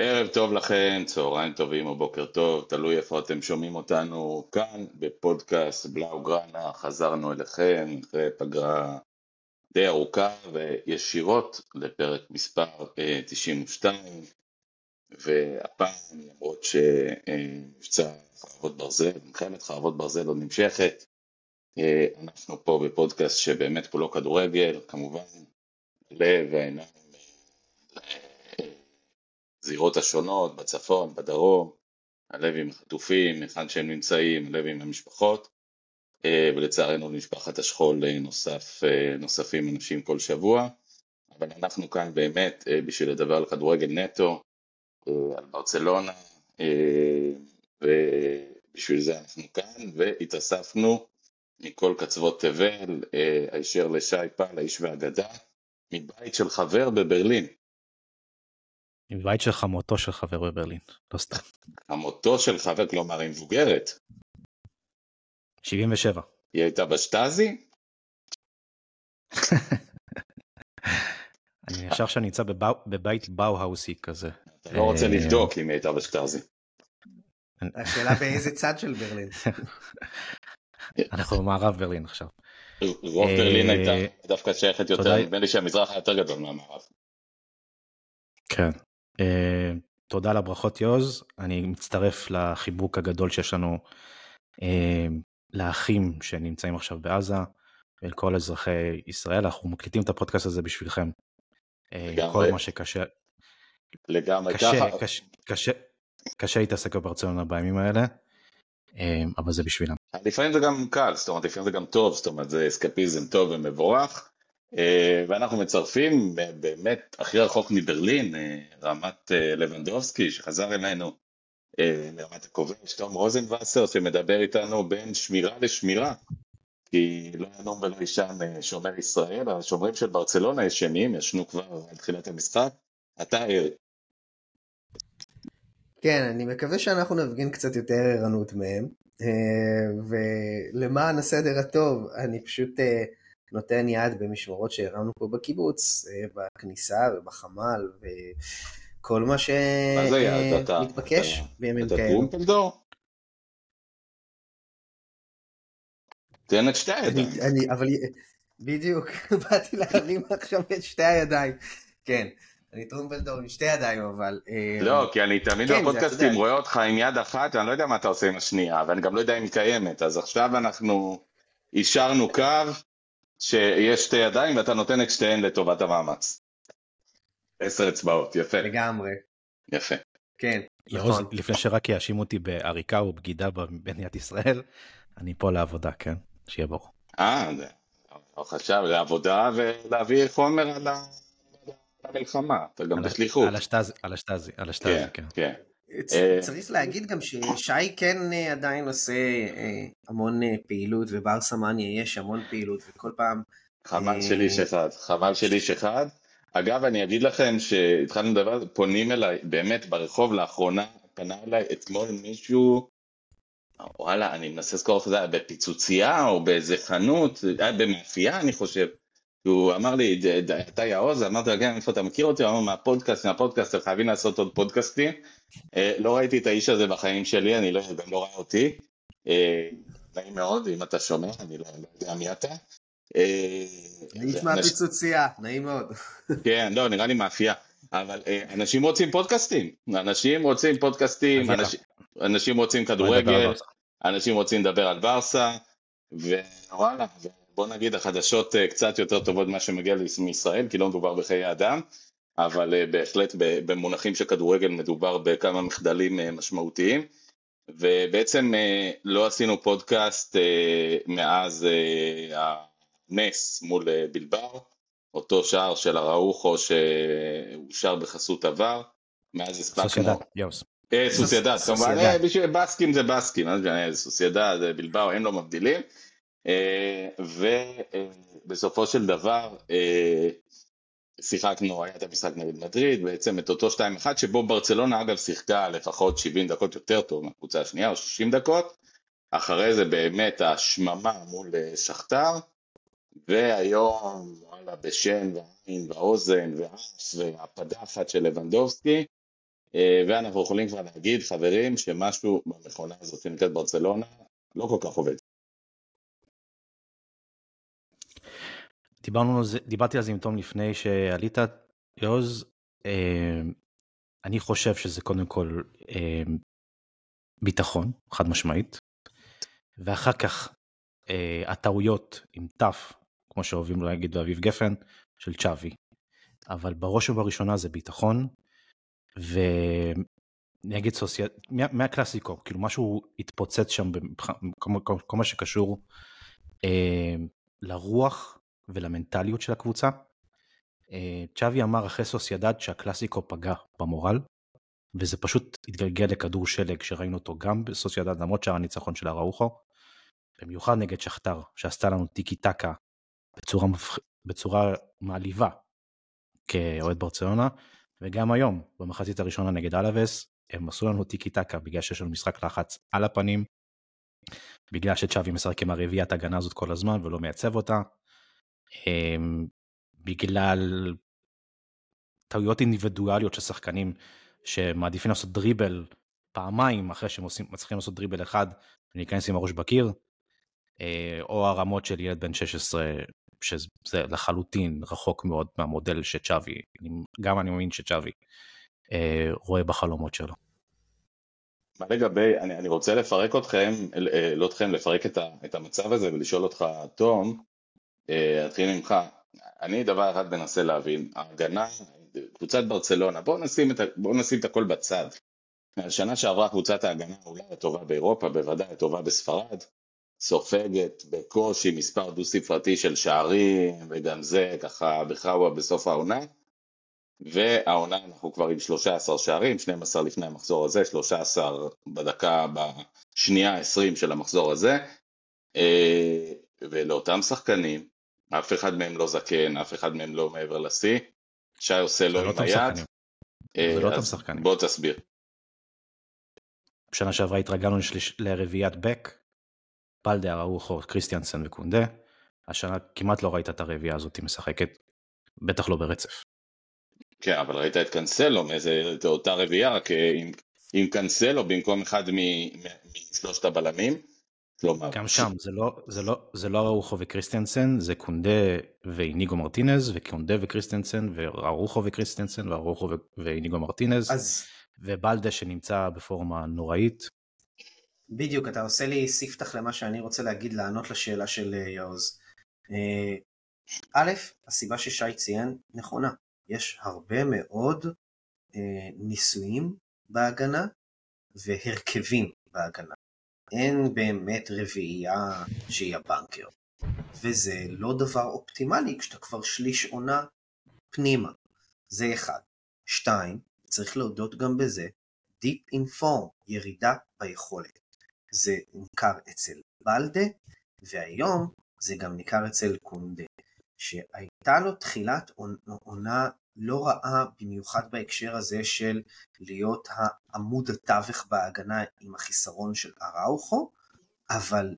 ערב טוב לכם, צהריים טובים או בוקר טוב, תלוי איפה אתם שומעים אותנו כאן בפודקאסט בלאו גראנה, חזרנו אליכם אחרי פגרה די ארוכה וישירות לפרק מספר 92 אה, והפעם למרות שמבצע חרבות ברזל, מלחמת חרבות ברזל עוד נמשכת, אה, אנחנו פה בפודקאסט שבאמת כולו כדורגל, כמובן לב והעיניים הזירות השונות, בצפון, בדרום, הלב עם החטופים, היכן שהם נמצאים, הלב עם המשפחות, אה, ולצערנו למשפחת השכול אה, נוסף, אה, נוספים אנשים כל שבוע, אבל אנחנו כאן באמת בשביל לדבר על כדורגל נטו, על ברצלונה, ובשביל זה אנחנו כאן, והתאספנו מכל קצוות תבל, הישר לשי פעל, האיש והאגדה, מבית של חבר בברלין. מבית של חמותו של חבר בברלין, לא סתם. חמותו של חבר, כלומר היא מבוגרת. 77. היא הייתה בשטאזי? אני ישר שאני נמצא בבית באו-האוסי כזה. אתה לא רוצה אה, לבדוק אם היא הייתה בשטאזי. השאלה באיזה צד של ברלין. אנחנו במערב ברלין עכשיו. רוב ברלין הייתה אה, דווקא שייכת יותר, נדמה לי שהמזרח היה יותר גדול מהמערב. כן. תודה לברכות יוז, אני מצטרף לחיבוק הגדול שיש לנו uh, לאחים שנמצאים עכשיו בעזה ולכל אזרחי ישראל, אנחנו מקליטים את הפודקאסט הזה בשבילכם. Uh, כל מה שקשה, לגמרי קשה, ככה. קשה, קשה, קשה להתעסק בברצלונה בימים האלה, uh, אבל זה בשבילם. לפעמים זה גם קל, זאת אומרת לפעמים זה גם טוב, זאת אומרת זה אסקפיזם טוב ומבורך. אה, ואנחנו מצרפים באמת הכי רחוק מברלין, אה, רמת אה, לבנדובסקי שחזר אלינו מרמת הכובש, תום רוזנבסר שמדבר איתנו בין שמירה לשמירה, כי לא ינום ולא ישן שומר ישראל, השומרים של ברצלונה ישנים, ישנו כבר על תחילת המשחק, אתה ער. כן, אני מקווה שאנחנו נפגין קצת יותר ערנות מהם, ולמען הסדר הטוב, אני פשוט נותן יד במשמרות שהרמנו פה בקיבוץ, אה, בכניסה ובחמ"ל וכל מה שמתבקש בימים כאלה. אתה טרומפלדור? תן את שתי הידיים. אני, אבל בדיוק, באתי להרים עכשיו את שתי הידיים. כן, אני טרומפלדור עם שתי ידיים אבל... אה, לא, כי אני תמיד כן, בפודקאסטים רואה אותך עם יד אחת, אני לא יודע מה אתה עושה עם השנייה, ואני גם לא יודע אם היא קיימת, אז עכשיו אנחנו אישרנו קו, שיש שתי ידיים ואתה נותן את שתיהן לטובת המאמץ. עשר אצבעות, יפה. לגמרי. יפה. כן, נכון. לפני שרק יאשימו אותי בעריקה או בגידה במדינת ישראל, אני פה לעבודה, כן? שיהיה ברור. אה, זה לא חשב, לעבודה ולהביא חומר על המלחמה, אתה גם בשליחות. על השטאזי, על השטאזי, על השטאזי, כן. כן. אה, צריך להגיד גם ששי כן אה, עדיין עושה אה, המון פעילות וברסה מניה יש המון פעילות וכל פעם... חבל של איש אחד, חבל של איש אחד. אגב אני אגיד לכם שהתחלנו לדבר, פונים אליי באמת ברחוב לאחרונה, פנה אליי אתמול מישהו, וואלה אני מנסה לזכור איך זה היה בפיצוצייה או באיזה חנות, במאפייה אני חושב. הוא אמר לי, אתה יעוז? אמרתי לו, כן, איפה אתה מכיר אותי? הוא אמר, מהפודקאסט, מהפודקאסט, אתם חייבים לעשות עוד פודקאסטים. אה, לא ראיתי את האיש הזה בחיים שלי, אני לא, גם לא רואה אותי. אה, נעים מאוד, אם אתה שומע, אני לא, לא יודע מי אתה. אה, נשמע פיצוצייה, נעים מאוד. כן, לא, נראה לי מאפייה. אבל אנשים רוצים פודקאסטים, אנשים רוצים פודקאסטים, אנשים רוצים כדורגל, אנשים רוצים לדבר על ברסה, ווואלה, בוא נגיד החדשות אה, קצת יותר טובות ממה שמגיע מישראל, כי לא מדובר בחיי אדם, אבל אה, בהחלט במונחים של כדורגל מדובר בכמה מחדלים אה, משמעותיים. ובעצם לא עשינו פודקאסט מאז הנס מול בלבר, אותו שער של אראוחו שאושר בחסות עבר, מאז הספקנו... סוסיידד, כמובן, בסקים זה בסקים, סוסיידד, בלבר, הם לא מבדילים. אה, ובסופו של דבר אה, שיחקנו, היה את המשחק נגד מדריד, בעצם את אותו 2-1 שבו ברצלונה אגב שיחקה לפחות 70 דקות יותר טוב מהקבוצה השנייה או 60 דקות, אחרי זה באמת השממה מול אה, שכתר, והיום וואלה בשן ועין ואוזן ואף והפדחת של לבנדובסקי, ואנחנו יכולים כבר להגיד, חברים, שמשהו במכונה הזאת שנקראת ברצלונה לא כל כך עובד. דיברנו על זה, דיברתי על זה עם תום לפני שעלית, יוז, אה, אני חושב שזה קודם כל אה, ביטחון, חד משמעית, ואחר כך אה, הטעויות עם תף, כמו שאוהבים להגיד באביב גפן, של צ'אבי. אבל בראש ובראשונה זה ביטחון, ונגד סוסייד, מהקלאסיקו, כאילו משהו התפוצץ שם, כל מה שקשור אה, לרוח ולמנטליות של הקבוצה. אה, צ'אבי אמר אחרי סוסיידד שהקלאסיקו פגע במורל, וזה פשוט התגלגל לכדור שלג שראינו אותו גם בסוסיידד למרות שער הניצחון של אראוחו, במיוחד נגד שכתר שעשתה לנו טיקי טקה בצורה, בצורה מעליבה כאוהד ברצלונה, וגם היום במחצית הראשונה נגד אלאבס הם עשו לנו טיקי טקה בגלל שיש לנו משחק לחץ על הפנים, בגלל שצ'אבי משחק עם הרביעיית ההגנה הזאת כל הזמן ולא מייצב אותה, בגלל טעויות אינדיבידואליות של שחקנים שמעדיפים לעשות דריבל פעמיים אחרי שהם עושים, מצליחים לעשות דריבל אחד ולהיכנס עם הראש בקיר, אה, או הרמות של ילד בן 16 שזה לחלוטין רחוק מאוד מהמודל שצ'אבי, גם אני מאמין שצ'אבי אה, רואה בחלומות שלו. מה לגבי, אני, אני רוצה לפרק אתכם, אה, לא אתכם, לפרק את, ה, את המצב הזה ולשאול אותך, תום, אתחיל ממך, אני דבר אחד מנסה להבין, ההגנה, קבוצת ברצלונה, בואו נשים, בוא נשים את הכל בצד. השנה שעברה קבוצת ההגנה אולי הטובה באירופה, בוודאי הטובה בספרד, סופגת בקושי מספר דו ספרתי של שערים, וגם זה ככה בחאווה בסוף העונה. והעונה אנחנו כבר עם 13 שערים, 12 לפני המחזור הזה, 13 בדקה בשנייה 20 של המחזור הזה. אה, ולאותם שחקנים, אף אחד מהם לא זקן, אף אחד מהם לא מעבר לשיא. שי עושה לו לא עם היד. אה, זה לא אותם שחקנים. בוא תסביר. בשנה שעברה התרגלנו לרביעיית בק, פלדה, אראוחו, קריסטיאנסן וקונדה. השנה כמעט לא ראית את הרביעייה הזאת משחקת, בטח לא ברצף. כן, אבל ראית את קאנסלו, מאיזה, אותה רביעייה, רק עם, עם קאנסלו במקום אחד משלושת הבלמים. כלומר... גם שם, זה לא, זה לא, זה לא אראוחו וקריסטיאנסן, זה קונדה ואיניגו מרטינז, וקונדה וקריסטיאנסן, וארוחו וקריסטיאנסן, וארוחו ואיניגו מרטינז, אז... ובלדה שנמצא בפורמה נוראית. בדיוק, אתה עושה לי ספתח למה שאני רוצה להגיד, לענות לשאלה של אה, יעוז. אה, א', הסיבה ששי ציין נכונה, יש הרבה מאוד אה, ניסויים בהגנה והרכבים בהגנה. אין באמת רביעייה שהיא הבנקר. וזה לא דבר אופטימלי כשאתה כבר שליש עונה פנימה. זה אחד. שתיים, צריך להודות גם בזה, Deep Inform, ירידה ביכולת. זה ניכר אצל בלדה, והיום זה גם ניכר אצל קונדה, שהייתה לו תחילת עונה לא רעה במיוחד בהקשר הזה של להיות העמוד התווך בהגנה עם החיסרון של אראוכו, אבל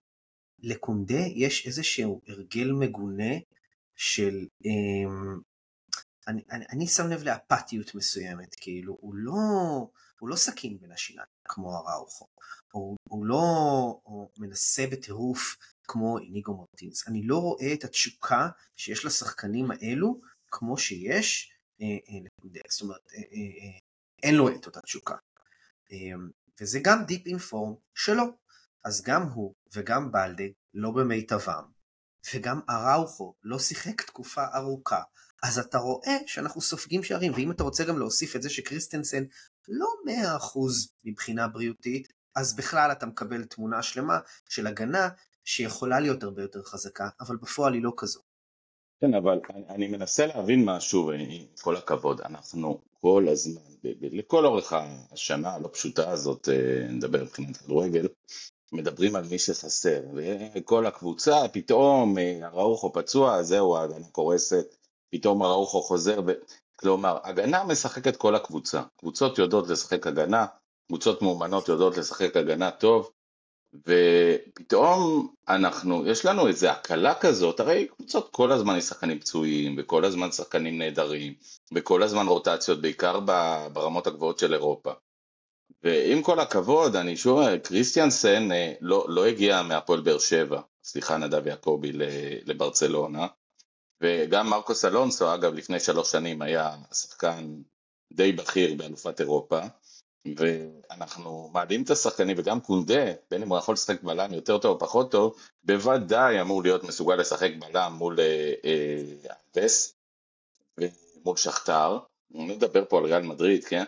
לקונדה יש איזשהו הרגל מגונה של... אמ, אני, אני, אני שם לב לאפתיות מסוימת, כאילו הוא לא, הוא לא סכין בין השיניים כמו אראוכו, הוא, הוא לא הוא מנסה בטירוף כמו איניגו מרטינס, אני לא רואה את התשוקה שיש לשחקנים האלו כמו שיש אה, אה, זאת אומרת, אה, אין לו את אותה תשוקה. וזה גם דיפ אינפורם שלו. אז גם הוא וגם בלדה לא במיטבם, וגם אראוכו לא שיחק תקופה ארוכה, אז אתה רואה שאנחנו סופגים שערים, ואם אתה רוצה גם להוסיף את זה שקריסטנסן לא מאה אחוז מבחינה בריאותית, אז בכלל אתה מקבל תמונה שלמה של הגנה שיכולה להיות הרבה יותר חזקה, אבל בפועל היא לא כזו. כן, אבל אני, אני מנסה להבין משהו, עם כל הכבוד, אנחנו כל הזמן, לכל אורך השנה הלא פשוטה הזאת, אה, נדבר מבחינת כדורגל, מדברים על מי שחסר, וכל הקבוצה, פתאום אראוחו אה, פצוע, זהו, ההגנה קורסת, פתאום אראוחו חוזר, ו... כלומר, הגנה משחקת כל הקבוצה, קבוצות יודעות לשחק הגנה, קבוצות מאומנות יודעות לשחק הגנה טוב, ופתאום אנחנו, יש לנו איזו הקלה כזאת, הרי קבוצות כל הזמן יש שחקנים פצועים, וכל הזמן שחקנים נהדרים, וכל הזמן רוטציות, בעיקר ברמות הגבוהות של אירופה. ועם כל הכבוד, אני שוב, קריסטיאנסן אה, לא, לא הגיע מהפועל באר שבע, סליחה נדב יעקבי לברצלונה, וגם מרקוס אלונסו, אגב, לפני שלוש שנים היה שחקן די בכיר באלופת אירופה, ואנחנו מעלים את השחקנים, וגם קונדה, בין אם הוא יכול לשחק בלם יותר טוב או פחות טוב, בוודאי אמור להיות מסוגל לשחק בלם מול אבס אה, אה, ומול שכתר, נדבר פה על ריאל מדריד, כן?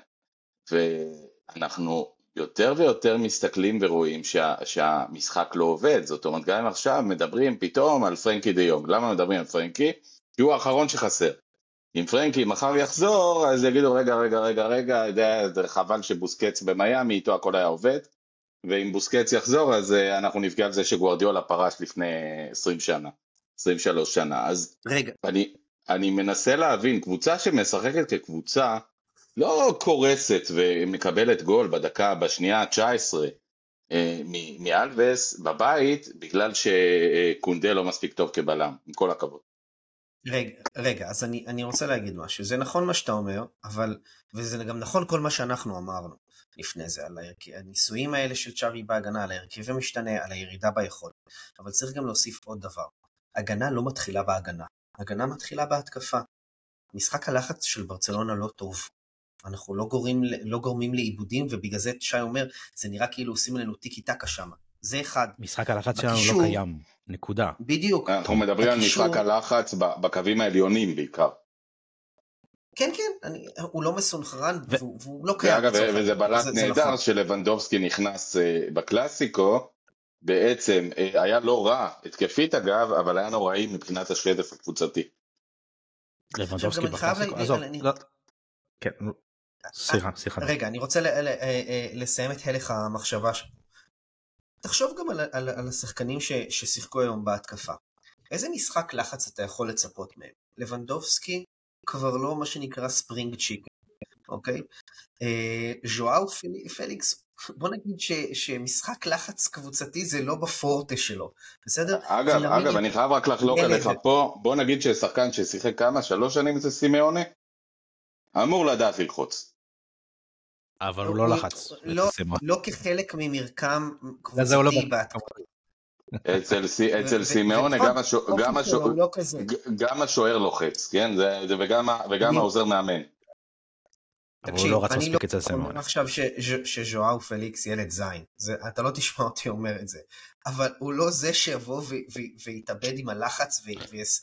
ואנחנו יותר ויותר מסתכלים ורואים שה, שהמשחק לא עובד, זאת אומרת גם אם עכשיו מדברים פתאום על פרנקי דה יונג, למה מדברים על פרנקי? כי הוא האחרון שחסר. אם פרנקי מחר יחזור, אז יגידו רגע, רגע, רגע, רגע, זה חבל שבוסקץ במיאמי, איתו הכל היה עובד, ואם בוסקץ יחזור, אז אה, אנחנו נפגע על זה שגוורדיולה פרש לפני 20 שנה, 23 שנה. אז רגע. אני, אני מנסה להבין, קבוצה שמשחקת כקבוצה, לא קורסת ומקבלת גול בדקה, בשנייה ה-19 אה, מאלווס בבית, בגלל שקונדה לא מספיק טוב כבלם, עם כל הכבוד. רגע, רגע, אז אני, אני רוצה להגיד משהו. זה נכון מה שאתה אומר, אבל, וזה גם נכון כל מה שאנחנו אמרנו לפני זה, על הניסויים האלה של צ'אבי בהגנה, על ההרכב המשתנה, על הירידה ביכולת. אבל צריך גם להוסיף עוד דבר. הגנה לא מתחילה בהגנה, הגנה מתחילה בהתקפה. משחק הלחץ של ברצלונה לא טוב. אנחנו לא גורמים, לא גורמים לעיבודים, ובגלל זה שי אומר, זה נראה כאילו עושים לנו טיקי טקה שם. זה אחד. משחק הלחץ שלנו לא קיים, נקודה. בדיוק. אנחנו מדברים על משחק הלחץ בקווים העליונים בעיקר. כן כן, אני, הוא לא מסונכרן ו... והוא לא קיים. אגב, וזה בלט נהדר נכון. שלבנדובסקי נכנס uh, בקלאסיקו, בעצם uh, היה לא רע, התקפית אגב, אבל היה נוראי מבחינת השטף הקבוצתי. לבנדובסקי בקלאסיקו, עזוב, לא. כן, סליחה, סליחה. רגע, אני רוצה אה, לסיים את הלך המחשבה תחשוב גם על, על, על השחקנים ש, ששיחקו היום בהתקפה. איזה משחק לחץ אתה יכול לצפות מהם? לבנדובסקי כבר לא מה שנקרא ספרינג צ'יק, אוקיי? אה, ז'ואאו פליקס, בוא נגיד ש, שמשחק לחץ קבוצתי זה לא בפורטה שלו, בסדר? אגב, אגב, אני חייב רק לחלוק עליך פה, בוא נגיד ששחקן ששיחק כמה? שלוש שנים אצל סימאונה? אמור לדעת ללחוץ. אבל הוא לא לחץ. לא, לא כחלק ממרקם לא קבוצתי בהתקפה. אצל סימאונה לא גם השוער לוחץ, כן? וגם העוזר מאמן. הוא לא רץ מספיק אצל סימאונה. אני לא אומר עכשיו שז'ואאו פליקס ילד זין, אתה לא תשמע אותי אומר את זה, אבל הוא לא זה שיבוא ויתאבד עם הלחץ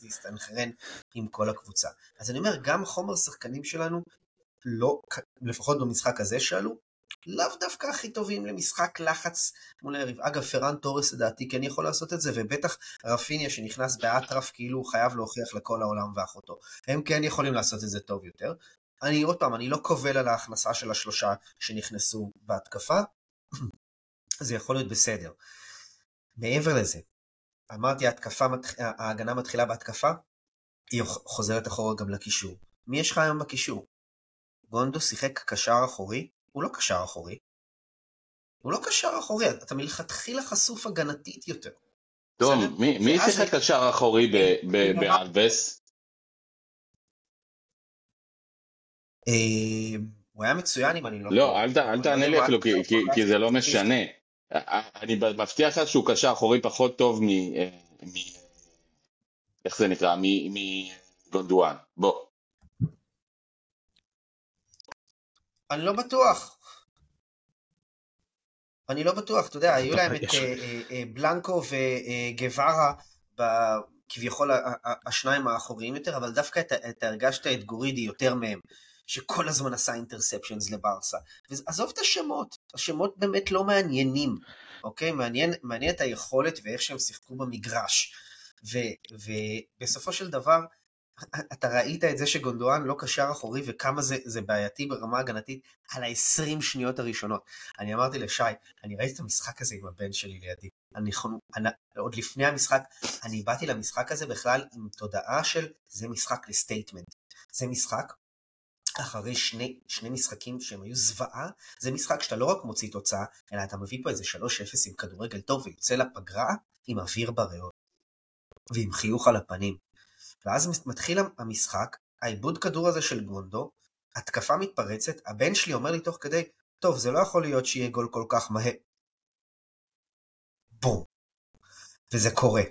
ויסתנכרן עם כל הקבוצה. אז אני אומר, גם חומר שחקנים שלנו לא, לפחות במשחק הזה שעלו, לאו דווקא הכי טובים למשחק לחץ מול היריב. אגב, פרן תורס לדעתי כן יכול לעשות את זה, ובטח רפיניה שנכנס באטרף כאילו הוא חייב להוכיח לכל העולם ואחותו. הם כן יכולים לעשות את זה טוב יותר. אני עוד פעם, אני לא קובל על ההכנסה של השלושה שנכנסו בהתקפה, זה יכול להיות בסדר. מעבר לזה, אמרתי, ההתקפה, ההגנה מתחילה בהתקפה, היא חוזרת אחורה גם לקישור. מי יש לך היום בקישור? גונדו שיחק קשר אחורי, הוא לא קשר אחורי. הוא לא קשר אחורי, אתה מלכתחילה חשוף הגנתית יותר. טוב, מי שיחק קשר אחורי באלווס? אה, הוא היה מצוין אם אני לא... לא, אל תענה לי אפילו, כי זה לא משנה. אני מבטיח לך שהוא קשר אחורי פחות טוב מ... אה, איך זה נקרא? מגונדואן. בוא. אני לא בטוח. אני לא בטוח, אתה יודע, היו להם את אה, אה, אה, בלנקו וגווארה, כביכול השניים האחוריים יותר, אבל דווקא אתה הרגשת את גורידי יותר מהם, שכל הזמן עשה אינטרספצ'נס לברסה. עזוב את השמות, השמות באמת לא מעניינים, אוקיי? מעניין, מעניין את היכולת ואיך שהם שיחקו במגרש. ובסופו של דבר, אתה ראית את זה שגונדואן לא קשר אחורי וכמה זה, זה בעייתי ברמה הגנתית על ה-20 שניות הראשונות. אני אמרתי לשי, אני ראיתי את המשחק הזה עם הבן שלי לידי. אני, אני, עוד לפני המשחק, אני באתי למשחק הזה בכלל עם תודעה של זה משחק לסטייטמנט. זה משחק אחרי שני, שני משחקים שהם היו זוועה, זה משחק שאתה לא רק מוציא תוצאה, אלא אתה מביא פה איזה 3-0 עם כדורגל טוב ויוצא לפגרה עם אוויר בריאות. ועם חיוך על הפנים. ואז מתחיל המשחק, העיבוד כדור הזה של גונדו, התקפה מתפרצת, הבן שלי אומר לי תוך כדי, טוב, זה לא יכול להיות שיהיה גול כל כך מהר. בום. וזה קורה.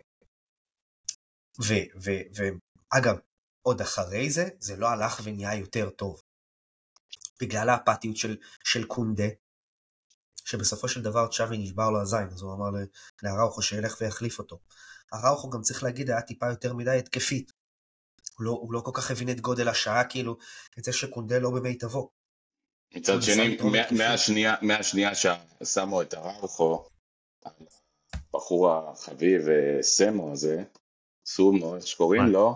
ואגב, עוד אחרי זה, זה לא הלך ונהיה יותר טוב. בגלל האפתיות של, של קונדה, שבסופו של דבר צ'אבי נשבר לו הזין, אז הוא אמר לאראוכו שילך ויחליף אותו. אראוכו גם צריך להגיד היה טיפה יותר מדי התקפית. הוא לא, הוא לא כל כך הבין את גודל השעה, כאילו, את זה שקונדה לא במיטבו. מצד שני, מהשנייה, מהשנייה ששמו את אראוכו, הבחור החביב אה, סמו הזה, סומו, איך שקוראים לו,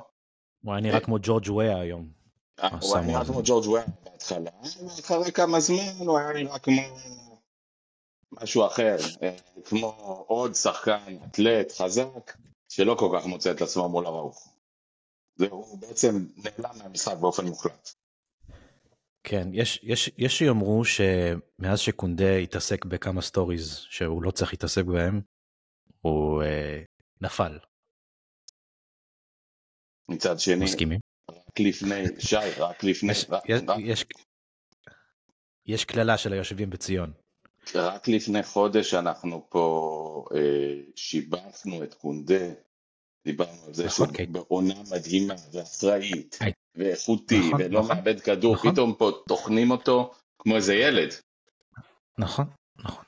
הוא היה נראה כמו ג'ורג' וויה היום. אה, הוא היה נראה כמו ג'ורג' וויה בהתחלה, אחרי כמה זמן הוא היה נראה כמו משהו אחר, אה, כמו עוד שחקן אתלט חזק, שלא כל כך מוצא את עצמו מול הרוח. והוא בעצם נעלם מהמשחק באופן מוחלט. כן, יש, יש, יש שיאמרו שמאז שקונדה התעסק בכמה stories שהוא לא צריך להתעסק בהם, הוא אה, נפל. מצד שני, מסכימים? רק לפני, שי, רק לפני, יש, רק, יש, רק... יש, יש קללה של היושבים בציון. רק לפני חודש אנחנו פה אה, שיבחנו את קונדה, דיברנו על זה נכון, שהוא כן. בעונה מדהימה ואחראית ואיכותי נכון, ולא נכון, מאבד כדור, נכון. פתאום פה טוחנים אותו כמו איזה ילד. נכון, נכון.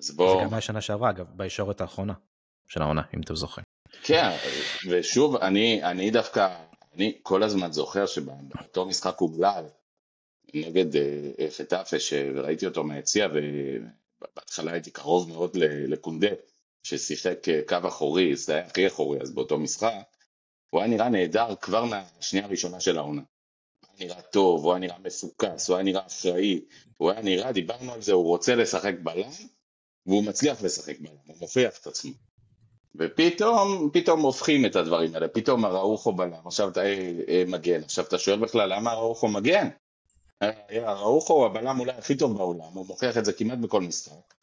אז בוא... זה גם היה שנה שעברה אגב, בישורת האחרונה של העונה, אם אתם זוכרים. כן, ושוב, אני, אני דווקא, אני כל הזמן זוכר שבאותו משחק אומלל נגד אה, חטאפה, שראיתי אותו מהיציע, ובהתחלה הייתי קרוב מאוד לקונדה, ששיחק אה, קו אחורי, זה היה הכי אחורי אז באותו משחק, הוא היה נראה נהדר כבר מהשנייה הראשונה של העונה. הוא היה נראה טוב, הוא היה נראה מפוקס, הוא היה נראה אחראי, הוא היה נראה, דיברנו על זה, הוא רוצה לשחק בלם, והוא מצליח לשחק בלם, הוא מוכיח את עצמו. ופתאום, פתאום הופכים את הדברים האלה, פתאום הראוכו בלם, עכשיו אתה אה, אה, מגן, עכשיו אתה שואל בכלל למה הראוכו מגן? הראוכו הוא הבלם אולי הכי טוב בעולם, הוא מוכיח את זה כמעט בכל משחק.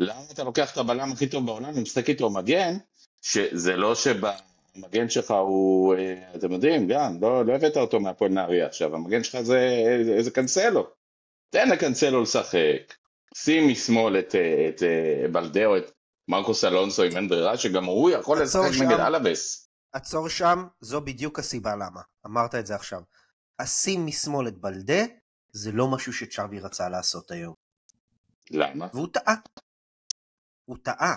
למה אתה לוקח את הבלם הכי טוב בעולם ומשחק איתו מגן, שזה לא שבמגן שלך הוא, אתם יודעים, גם, לא, לא הבאת אותו מהפועל נהריה עכשיו, המגן שלך זה, איזה קנסלו. תן לקנסלו לשחק, שים משמאל את, את, את בלדאו, את מרקוס אלונסו אם אין ברירה, שגם הוא יכול לשחק נגד אלאבס. עצור שם, זו בדיוק הסיבה למה. אמרת את זה עכשיו. אשים משמאל את בלדה, זה לא משהו שצ'אבי רצה לעשות היום. למה? והוא טעה. הוא טעה.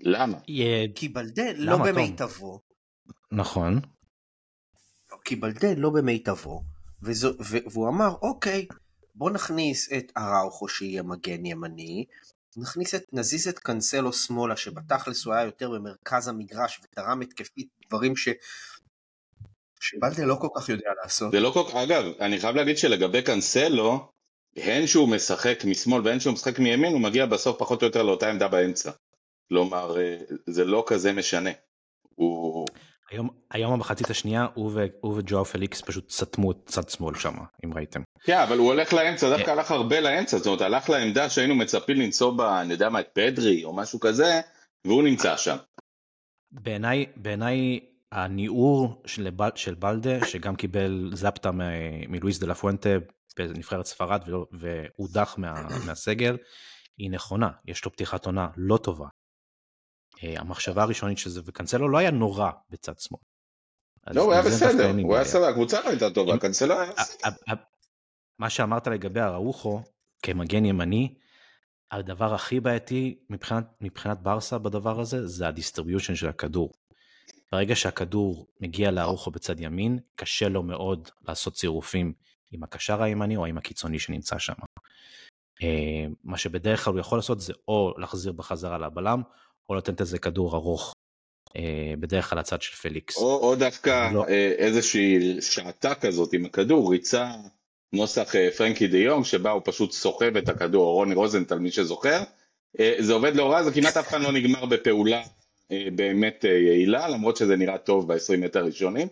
למה? כי בלדה לא במיטבו. נכון. כי בלדה לא במיטבו, והוא אמר, אוקיי, בוא נכניס את אראוכו שיהיה מגן ימני, נכניס את, נזיז את קנסלו שמאלה, שבתכלס הוא היה יותר במרכז המגרש ותרם התקפית דברים ש... שבלדה לא כל כך יודע לעשות. זה לא כל כך, אגב, אני חייב להגיד שלגבי קנסלו, הן שהוא משחק משמאל והן שהוא משחק מימין, הוא מגיע בסוף פחות או יותר לאותה עמדה באמצע. כלומר, אה, זה לא כזה משנה. הוא... היום, היום המחצית השנייה הוא, ו, הוא וג'ואר פליקס פשוט סתמו את צד שמאל שם, אם ראיתם. כן, אבל הוא הולך לאמצע, דווקא הלך הרבה לאמצע, זאת אומרת, הלך לעמדה שהיינו מצפים למצוא בה, אני יודע מה, את פדרי או משהו כזה, והוא נמצא שם. בעיניי, בעיניי הניעור של, של בלדה, שגם קיבל זפטה מלואיס דה לה פואנטה בנבחרת ספרד והודח מה, מהסגל, היא נכונה, יש לו פתיחת עונה לא טובה. אה, המחשבה הראשונית שזה, וקנסלו לא היה נורא בצד שמאל. לא, הוא היה בסדר, הוא היה בסדר, הקבוצה לא הייתה טובה, קנסלו היה בסדר. מה שאמרת לגבי אראוחו, כמגן ימני, הדבר הכי בעייתי מבחינת, מבחינת ברסה בדבר הזה, זה ה distribution של הכדור. ברגע שהכדור מגיע לאראוחו בצד ימין, קשה לו מאוד לעשות צירופים עם הקשר הימני או עם הקיצוני שנמצא שם. אה, מה שבדרך כלל הוא יכול לעשות זה או להחזיר בחזרה לבלם, או לתת איזה כדור ארוך, אה, בדרך כלל הצד של פליקס. או, או דווקא לא... אה, איזושהי שעתה כזאת עם הכדור, ריצה נוסח פרנקי דה יונג, שבה הוא פשוט סוחב את הכדור, רוני רוזנטל, מי שזוכר. זה עובד לא רע, זה כמעט אף פעם לא נגמר בפעולה באמת יעילה, למרות שזה נראה טוב ב-20 מטר הראשונים.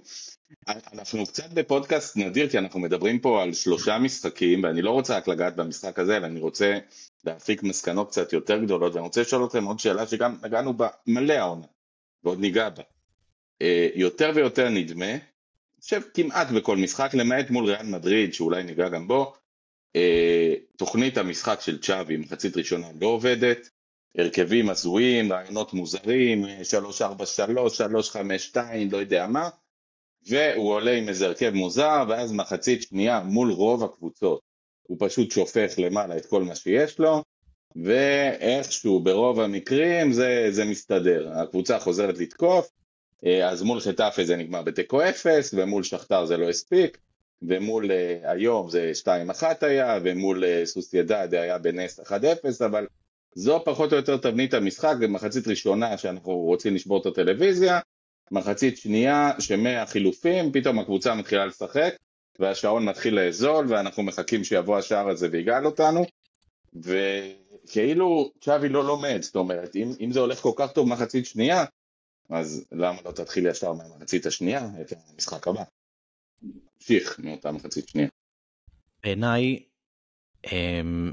אנחנו קצת בפודקאסט נדיר, כי אנחנו מדברים פה על שלושה משחקים, ואני לא רוצה רק לגעת במשחק הזה, אלא אני רוצה להפיק מסקנות קצת יותר גדולות, ואני רוצה לשאול אתכם עוד שאלה שגם נגענו בה מלא העונה, ועוד ניגע בה. אה, יותר ויותר נדמה, אני חושב כמעט בכל משחק, למעט מול ריאל מדריד, שאולי ניגע גם בו, אה, תוכנית המשחק של צ'אבי, מחצית ראשונה לא עובדת, הרכבים הזויים, רעיונות מוזרים, 343, 352, לא יודע מה, והוא עולה עם איזה הרכב מוזר, ואז מחצית שנייה מול רוב הקבוצות. הוא פשוט שופך למעלה את כל מה שיש לו, ואיכשהו ברוב המקרים זה, זה מסתדר. הקבוצה חוזרת לתקוף, אה, אז מול חטאפה זה נגמר בתיקו אפס, ומול שכתר זה לא הספיק, ומול היום זה 2-1 היה, ומול uh, סוסיידד היה בנס 1-0, אבל זו פחות או יותר תבנית המשחק, במחצית ראשונה שאנחנו רוצים לשבור את הטלוויזיה, מחצית שנייה שמהחילופים פתאום הקבוצה מתחילה לשחק והשעון מתחיל לאזול ואנחנו מחכים שיבוא השער הזה ויגאל אותנו וכאילו צ'אבי לא לומד, זאת אומרת אם, אם זה הולך כל כך טוב מחצית שנייה אז למה לא תתחיל ישר מהמחצית השנייה את המשחק הבא? תמשיך מאותה מחצית שנייה. בעיניי אמ,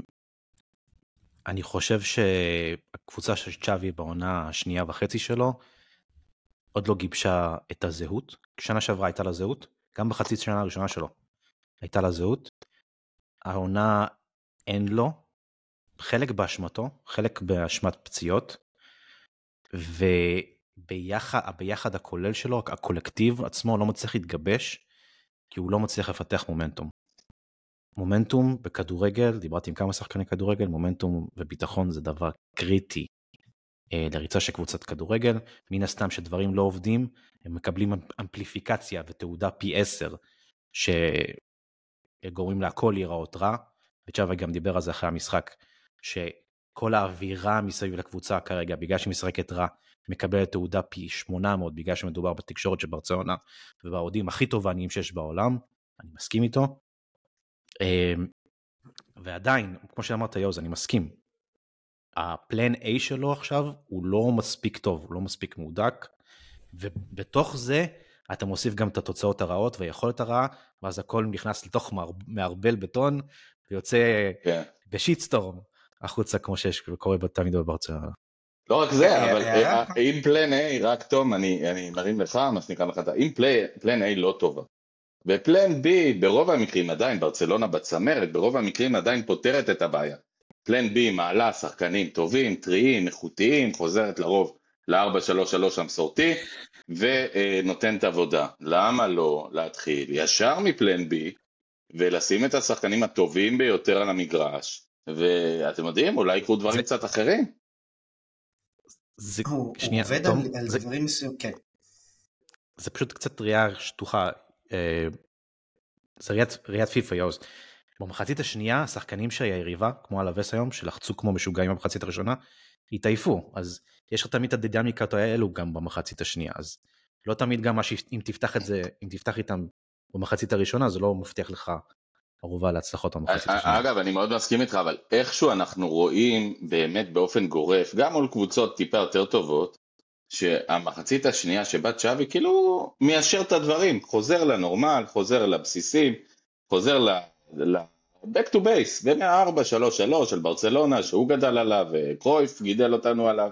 אני חושב שהקבוצה של צ'אבי בעונה השנייה וחצי שלו עוד לא גיבשה את הזהות. שנה שעברה הייתה לה זהות, גם בחצי שנה הראשונה שלו הייתה לה זהות. העונה אין לו, חלק באשמתו, חלק באשמת פציעות, וביחד הכולל שלו, הקולקטיב עצמו לא מצליח להתגבש, כי הוא לא מצליח לפתח מומנטום. מומנטום בכדורגל, דיברתי עם כמה שחקני כדורגל, מומנטום וביטחון זה דבר קריטי לריצה של קבוצת כדורגל, מן הסתם שדברים לא עובדים, הם מקבלים אמפליפיקציה ותעודה פי 10 שגורמים להכל להיראות רע, וצ'אבה גם דיבר על זה אחרי המשחק, שכל האווירה מסביב לקבוצה כרגע, בגלל שהיא משחקת רע, מקבלת תעודה פי 800 בגלל שמדובר בתקשורת של ברצלונה ובאוהדים הכי תובעניים שיש בעולם, אני מסכים איתו. אה, ועדיין, כמו שאמרת יוז, אני מסכים, הפלן A שלו עכשיו הוא לא מספיק טוב, הוא לא מספיק מהודק, ובתוך זה אתה מוסיף גם את התוצאות הרעות והיכולת הרעה, ואז הכל נכנס לתוך מערבל בטון, ויוצא yeah. כן. בשיטסטורם החוצה כמו שיש וקורה תמיד בברצלונה. לא רק זה, אה, אבל אה, אה, אם פלן A, רק תום, אני מרים לך, מה שנקרא לך, אם פלן A לא טובה, ופלן B ברוב המקרים עדיין, ברצלונה בצמרת, ברוב המקרים עדיין פותרת את הבעיה. פלן בי מעלה שחקנים טובים, טריים, איכותיים, חוזרת לרוב ל-4-3-3 המסורתי ונותנת עבודה. למה לא להתחיל ישר מפלן בי ולשים את השחקנים הטובים ביותר על המגרש ואתם יודעים, אולי יקרו דברים זה... קצת אחרים. זה, הוא, שנייה, הוא עובד תום, על, זה, דברים מסוימים, כן. זה פשוט קצת ראייה שטוחה, אה, זה ראיית, ראיית פיפא יוז. במחצית השנייה השחקנים של היריבה כמו אלווס היום שלחצו כמו משוגעים במחצית הראשונה התעייפו אז יש לך תמיד את הדינמיקות האלו גם במחצית השנייה אז לא תמיד גם אם תפתח את זה אם תפתח איתם במחצית הראשונה זה לא מבטיח לך ערובה להצלחות במחצית השנייה. אגב אני מאוד מסכים איתך אבל איכשהו אנחנו רואים באמת באופן גורף גם מול קבוצות טיפה יותר טובות שהמחצית השנייה שבה צ'אבי כאילו מיישר את הדברים חוזר לנורמל חוזר לבסיסים חוזר back to base, ומה-4-3-3 של ברצלונה שהוא גדל עליו וקרויף גידל אותנו עליו,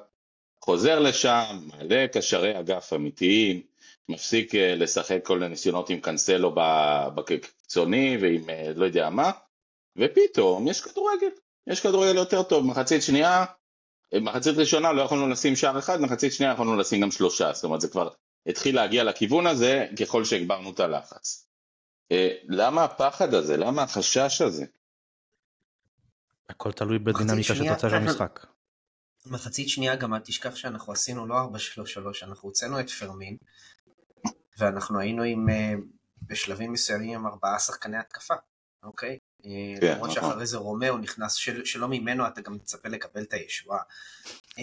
חוזר לשם, מלא קשרי אגף אמיתיים, מפסיק אה, לשחק כל הניסיונות עם קנסלו בקיצוני ועם אה, לא יודע מה, ופתאום יש כדורגל, יש כדורגל יותר טוב, מחצית שנייה, אה, מחצית ראשונה לא יכולנו לשים שער אחד, מחצית שנייה יכולנו לשים גם שלושה, זאת אומרת זה כבר התחיל להגיע לכיוון הזה ככל שהגברנו את הלחץ. אה, למה הפחד הזה? למה החשש הזה? הכל תלוי בדינמיקה של תוצאה של המשחק. מחצית שנייה גם אל תשכח שאנחנו עשינו לא 4-3-3, אנחנו הוצאנו את פרמין, ואנחנו היינו עם, אה, בשלבים מסוימים עם ארבעה שחקני התקפה, אוקיי? אה, כן, למרות נכון. שאחרי זה רומאו נכנס, שלא ממנו אתה גם מצפה לקבל את הישועה.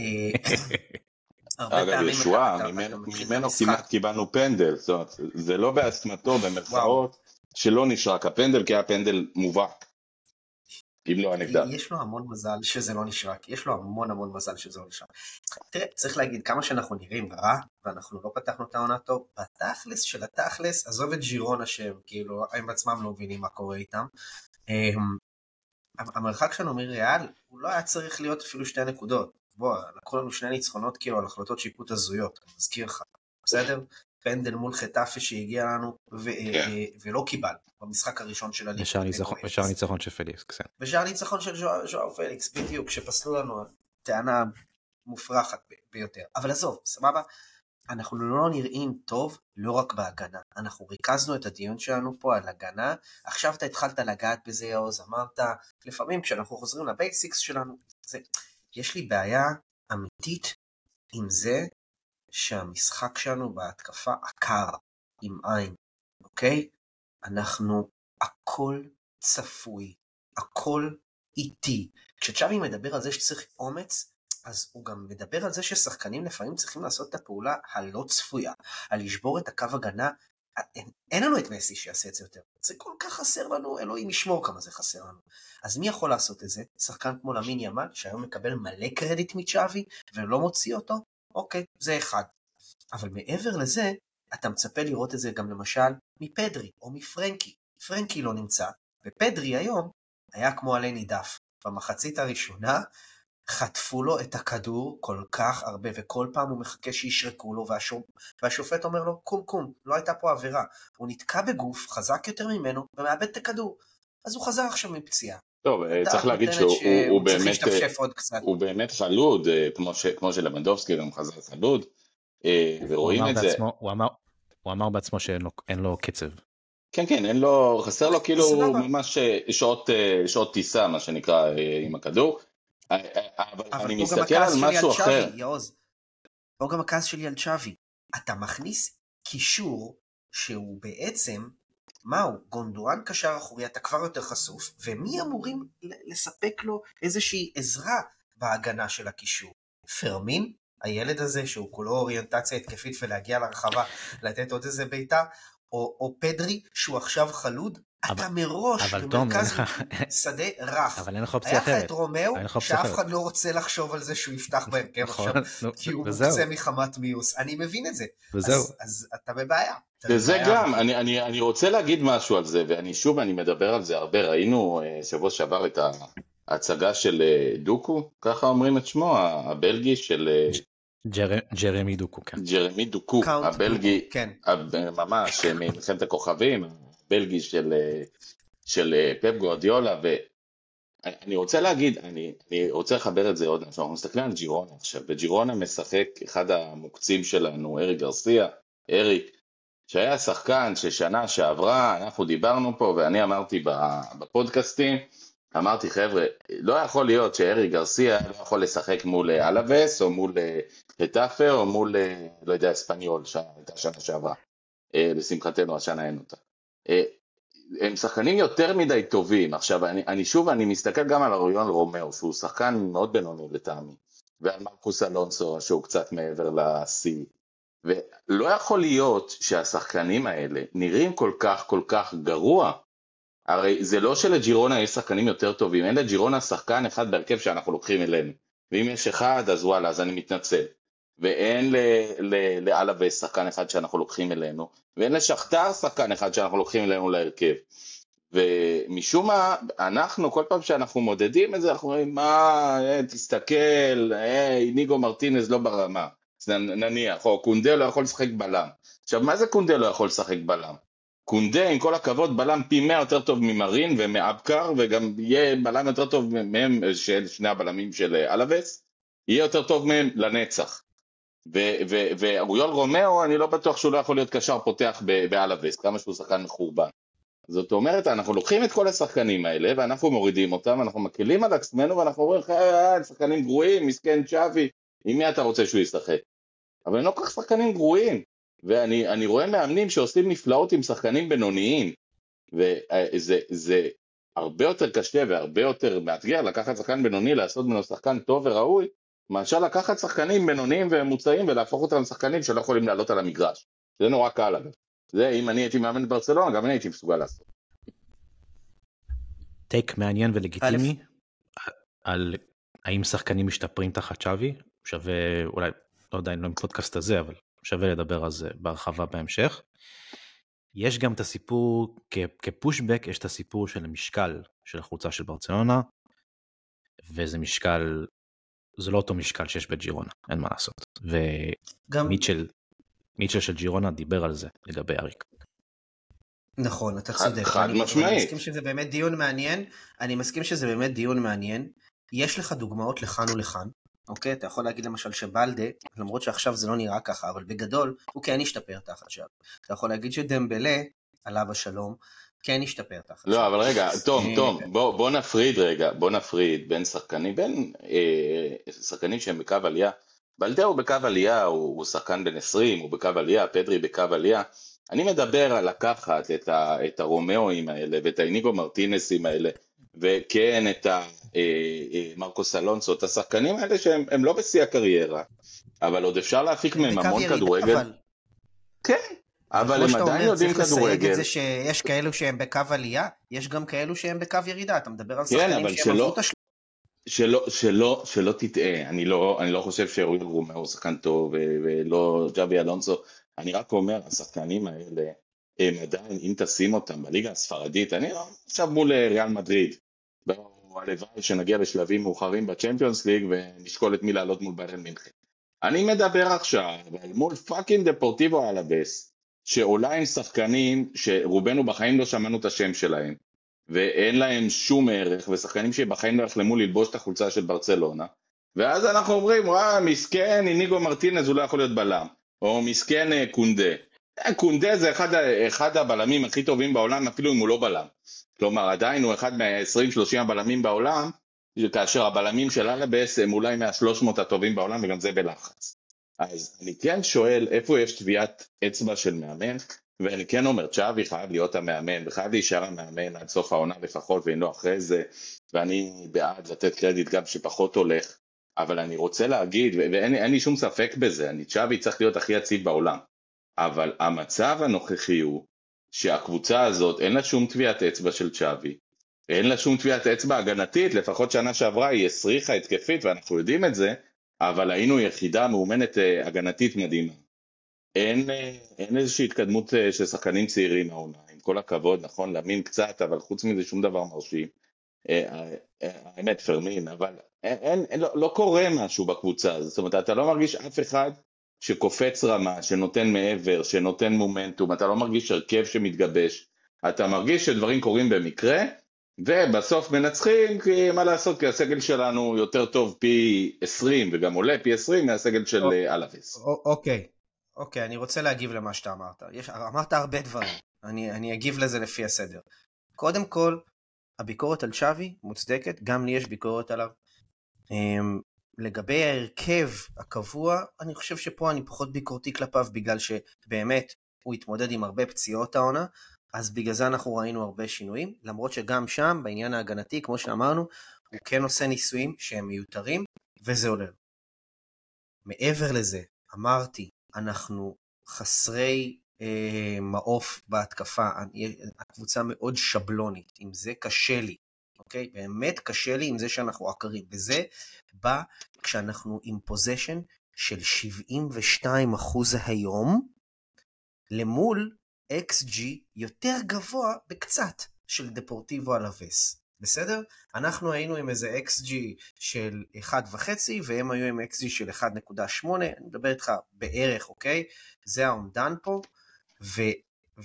אגב, ישועה, ממנו כמעט קיבלנו פנדל, זאת אומרת, זה לא באשמתו במרכאות, שלא נשרק הפנדל, כי היה פנדל מובהק. אם לא הנגד. יש לו המון מזל שזה לא נשרק, יש לו המון המון מזל שזה לא נשרק. תראה, צריך להגיד, כמה שאנחנו נראים רע, ואנחנו לא פתחנו את העונה טוב, בתכלס של התכלס, עזוב את ג'ירונה שהם כאילו, הם עצמם לא מבינים מה קורה איתם. אמ, המרחק שלנו מריאל, הוא לא היה צריך להיות אפילו שתי נקודות. בוא, לקחו לנו שני ניצחונות כאילו על החלטות שיפוט הזויות, אני מזכיר לך, בסדר? פנדל מול חטאפה שהגיע לנו ו- yeah. כן. אה, ולא קיבל במשחק הראשון של הליגה. בשער ניצחון של פליקס, כן. בשער ניצחון של ז'ואר פליקס, בדיוק, שפסלו לנו טענה מופרכת ביותר. אבל עזוב, סבבה? אנחנו לא נראים טוב לא רק בהגנה. אנחנו ריכזנו את הדיון שלנו פה על הגנה, עכשיו אתה התחלת לגעת בזה יעוז, אמרת, לפעמים כשאנחנו חוזרים לבייסיקס שלנו, זה... יש לי בעיה אמיתית עם זה שהמשחק שלנו בהתקפה עקר עם עין, אוקיי? אנחנו, הכל צפוי, הכל איטי. כשצ'אבי מדבר על זה שצריך אומץ, אז הוא גם מדבר על זה ששחקנים לפעמים צריכים לעשות את הפעולה הלא צפויה, על לשבור את הקו הגנה. אין, אין לנו את מסי שיעשה את זה יותר. זה כל כך חסר לנו, אלוהים ישמור כמה זה חסר לנו. אז מי יכול לעשות את זה? שחקן כמו למין ימל, שהיום מקבל מלא קרדיט מצ'אבי, ולא מוציא אותו? אוקיי, זה אחד. אבל מעבר לזה, אתה מצפה לראות את זה גם למשל מפדרי או מפרנקי. פרנקי לא נמצא, ופדרי היום היה כמו עלה נידף. במחצית הראשונה חטפו לו את הכדור כל כך הרבה, וכל פעם הוא מחכה שישרקו לו, והשופ... והשופט אומר לו, קום קום, לא הייתה פה עבירה. הוא נתקע בגוף, חזק יותר ממנו, ומאבד את הכדור. אז הוא חזר עכשיו מפציעה. טוב, אה, צריך להגיד שהוא באמת, אה, הוא באמת חלוד, אה, כמו שלמנדובסקי גם חזר חלוד, ורואים את זה. הוא אמר בעצמו שאין לו קצב. כן, כן, אין לו, חסר לו כאילו ממש שעות, שעות טיסה, מה שנקרא, עם הכדור. אבל אני מסתכל על משהו אחר. פה גם הכעס שלי על צ'אבי. אתה מכניס קישור שהוא בעצם, מהו, גונדואן קשר אחורי, אתה כבר יותר חשוף, ומי אמורים לספק לו איזושהי עזרה בהגנה של הקישור? פרמין? הילד הזה שהוא כולו אוריינטציה התקפית ולהגיע לרחבה, לתת עוד איזה בעיטה, או, פדרי שהוא עכשיו חלוד, אתה מראש אבל במרכז תום, שדה רך. אבל אין לך אופציה אחרת. היה לך את רומאו, שאף אחד לא רוצה לחשוב על זה שהוא יפתח בהרכב נכון, עכשיו, כי הוא מוקצה מחמת מיוס. אני מבין את זה. וזהו. אז, אז אתה בבעיה. וזה גם, אני, אני, אני רוצה להגיד משהו על זה, ואני שוב, אני מדבר על זה הרבה. ראינו uh, שבוע שעבר את ההצגה של uh, דוקו, ככה אומרים את שמו, הבלגי של... Uh, ג'ר... ג'רמי דוקו, כן. ג'רמי דוקו, הבלגי, כן. ממש, ממלחמת הכוכבים, הבלגי של, של פפ גורדיולה, ואני רוצה להגיד, אני, אני רוצה לחבר את זה עוד אנחנו מסתכלים על ג'ירונה עכשיו, וג'ירונה משחק אחד המוקצים שלנו, אריק גרסיה, אריק, שהיה שחקן ששנה שעברה, אנחנו דיברנו פה ואני אמרתי בפודקאסטים, אמרתי חבר'ה, לא יכול להיות שארי גרסיה לא יכול לשחק מול אלווס או מול חטאפה או מול, לא יודע, אספניול, שהייתה שנה שעברה. אה, לשמחתנו השנה אין אותה. אה, הם שחקנים יותר מדי טובים. עכשיו, אני, אני שוב, אני מסתכל גם על אוריול רומאו, שהוא שחקן מאוד בינוני לטעמי, ועל מרקוס אלונסו, שהוא קצת מעבר לשיא. ולא יכול להיות שהשחקנים האלה נראים כל כך כל כך גרוע. הרי זה לא שלג'ירונה יש שחקנים יותר טובים, אין לג'ירונה שחקן אחד בהרכב שאנחנו לוקחים אלינו. ואם יש אחד, אז וואלה, אז אני מתנצל. ואין לאלווה שחקן אחד שאנחנו לוקחים אלינו, ואין לשכתר שחקן אחד שאנחנו לוקחים אלינו להרכב. ומשום מה, אנחנו, כל פעם שאנחנו מודדים את זה, אנחנו אומרים, מה, אה, תסתכל, אה, ניגו מרטינז לא ברמה, נניח, או קונדה לא יכול לשחק בלם. עכשיו, מה זה קונדה לא יכול לשחק בלם? קונדה, עם כל הכבוד, בלם פי מאה יותר טוב ממרין ומאבקר, וגם יהיה בלם יותר טוב מהם, של שני הבלמים של אלווס, יהיה יותר טוב מהם לנצח. ואוריול רומאו, אני לא בטוח שהוא לא יכול להיות קשר פותח באלאבס, כמה שהוא שחקן מחורבן. זאת אומרת, אנחנו לוקחים את כל השחקנים האלה, ואנחנו מורידים אותם, אנחנו מקלים על עצמנו, ואנחנו אומרים, אה, שחקנים גרועים, מסכן צ'אבי, עם מי אתה רוצה שהוא ישחק? אבל הם לא כל כך שחקנים גרועים. ואני רואה מאמנים שעושים נפלאות עם שחקנים בינוניים, וזה הרבה יותר קשה והרבה יותר מאתגר לקחת שחקן בינוני, לעשות ממנו שחקן טוב וראוי, מאשר לקחת שחקנים בינוניים וממוצעים ולהפוך אותם לשחקנים שלא יכולים לעלות על המגרש. זה נורא קל אגב. זה אם אני הייתי מאמן בברצלונה, גם אני הייתי מסוגל לעשות. טייק מעניין ולגיטימי על האם שחקנים משתפרים תחת שווי, שווה, אולי, לא יודע אם לא עם פודקאסט הזה, אבל שווה לדבר על זה בהרחבה בהמשך. יש גם את הסיפור, כפושבק, יש את הסיפור של המשקל של החולצה של ברצלונה, וזה משקל, זה לא אותו משקל שיש בג'ירונה, אין מה לעשות. ומיטשל מיטשל של ג'ירונה דיבר על זה לגבי אריק. נכון, אתה צודק. חד משמעית. אני מסכים שזה באמת דיון מעניין, אני מסכים שזה באמת דיון מעניין. יש לך דוגמאות לכאן ולכאן, אוקיי? אתה יכול להגיד למשל שבלדה, למרות שעכשיו זה לא נראה ככה, אבל בגדול, הוא כן השתפר תחת עכשיו. אתה יכול להגיד שדמבלה, עליו השלום, כן השתפר תחת לא, אבל רגע, תום, אה, תום, בוא, בוא נפריד רגע, בוא נפריד בין שחקנים, בין אה, שחקנים שהם בקו עלייה. בלדה הוא בקו עלייה, הוא, הוא שחקן בן 20, הוא בקו עלייה, פדרי בקו עלייה. אני מדבר על לקחת את, ה, את הרומאואים האלה ואת האיניגו מרטינסים האלה, וכן את המרקוס אה, אה, אלונסו, את השחקנים האלה שהם לא בשיא הקריירה, אבל עוד אפשר להפיק מהם המון כדורגל. אבל... כן, אבל הם עדיין יודעים כדורגל. זה שיש כאלו שהם בקו עלייה, יש גם כאלו שהם בקו ירידה, אתה מדבר על כן, שחקנים שהם עברו את השלב. שלא, שלא, שלא תטעה, אני לא, אני לא חושב שאוריול רומאו הוא שחקן טוב ולא צ'אבי אלונסו, אני רק אומר, השחקנים האלה, הם עדיין, אם תשים אותם בליגה הספרדית, אני לא עכשיו מול ריאל מדריד, הלוואי שנגיע לשלבים מאוחרים בצ'מפיונס ליג ונשקול את מי לעלות מול ביירן מינכן. אני מדבר עכשיו מול fucking דפורטיבו אלאבס, שעולה עם שחקנים שרובנו בחיים לא שמענו את השם שלהם, ואין להם שום ערך, ושחקנים שבחיים לא יחלמו ללבוש את החולצה של ברצלונה, ואז אנחנו אומרים, וואה, מסכן, איניגו מרטינז הוא לא יכול להיות בלם, או מסכן אה, קונדה. אה, קונדה זה אחד, אחד הבלמים הכי טובים בעולם, אפילו אם הוא לא בלם. כלומר, עדיין הוא אחד מה-20-30 הבלמים בעולם, כאשר הבלמים של אלאבס הם אולי מה-300 הטובים בעולם, וגם זה בלחץ. אז אני כן שואל, איפה יש טביעת אצבע של מאמן? ואני כן אומר, צ'אבי חייב להיות המאמן, וחייב להישאר המאמן עד סוף העונה לפחות, ואם לא אחרי זה, ואני בעד לתת קרדיט גם שפחות הולך, אבל אני רוצה להגיד, ואין לי שום ספק בזה, אני צ'אבי צריך להיות הכי יציב בעולם, אבל המצב הנוכחי הוא שהקבוצה הזאת אין לה שום טביעת אצבע של צ'אבי, אין לה שום טביעת אצבע הגנתית, לפחות שנה שעברה היא הסריחה התקפית ואנחנו יודעים את זה, אבל היינו יחידה מאומנת אה, הגנתית מדהימה. אין, אה, אין איזושהי התקדמות אה, של שחקנים צעירים העונה, עם כל הכבוד, נכון, להאמין קצת, אבל חוץ מזה שום דבר מרשים. האמת פרמין, אבל אין, אין, אין, לא, לא קורה משהו בקבוצה הזאת, זאת אומרת, אתה לא מרגיש אף אחד שקופץ רמה, שנותן מעבר, שנותן מומנטום, אתה לא מרגיש הרכב שמתגבש, אתה מרגיש שדברים קורים במקרה, ובסוף מנצחים, כי מה לעשות, כי הסגל שלנו יותר טוב פי 20, וגם עולה פי 20 מהסגל של אלאביס. אוקיי, אוקיי, אני רוצה להגיב למה שאתה אמרת. יש, אמרת הרבה דברים, אני, אני אגיב לזה לפי הסדר. קודם כל, הביקורת על שווי מוצדקת, גם לי יש ביקורת עליו. Um, לגבי ההרכב הקבוע, אני חושב שפה אני פחות ביקורתי כלפיו, בגלל שבאמת הוא התמודד עם הרבה פציעות העונה, אז בגלל זה אנחנו ראינו הרבה שינויים, למרות שגם שם, בעניין ההגנתי, כמו שאמרנו, הוא כן עושה ניסויים שהם מיותרים, וזה עולה. מעבר לזה, אמרתי, אנחנו חסרי אה, מעוף בהתקפה, הקבוצה מאוד שבלונית, עם זה קשה לי, אוקיי? באמת קשה לי עם זה שאנחנו עקרים, וזה בא כשאנחנו עם פוזיישן של 72% היום, למול XG יותר גבוה בקצת של דפורטיבו אלווס. בסדר? אנחנו היינו עם איזה XG של 1.5 והם היו עם XG של 1.8, אני מדבר איתך בערך, אוקיי? זה האומדן פה, ו,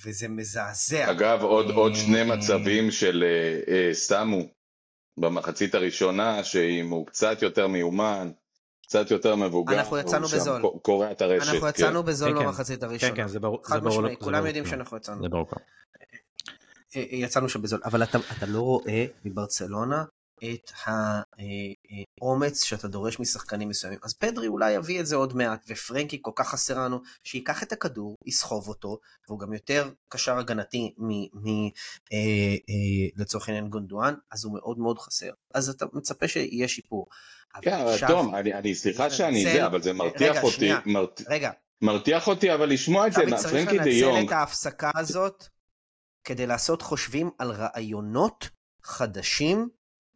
וזה מזעזע. אגב, עוד, אה, עוד שני מצבים של אה, אה, סמו במחצית הראשונה, שאם הוא קצת יותר מיומן, קצת יותר מבוגר, אנחנו יצאנו בזול. קורע את הרשת. אנחנו יצאנו כן. בזול כן, במחצית הראשונה. כן, כן, זה ברור. חד משמעי, כולם יודעים שאנחנו יצאנו. זה ברור. אה, יצאנו שם בזול, אבל אתה, אתה לא רואה מברצלונה את האומץ שאתה דורש משחקנים מסוימים. אז פדרי אולי יביא את זה עוד מעט, ופרנקי כל כך חסר לנו, שייקח את הכדור, יסחוב אותו, והוא גם יותר קשר הגנתי מ... מ אה, אה, לצורך העניין גונדואן, אז הוא מאוד מאוד חסר. אז אתה מצפה שיהיה שיפור. כן, אבל תום, אני, אני סליחה שאני זה, אבל זה מרתיח רגע, אותי. שנייה, מרת... רגע. מרתיח אותי, אבל לשמוע את זה, פרנקי דה יונג. צריך לנצל את ההפסקה הזאת כדי לעשות חושבים על רעיונות חדשים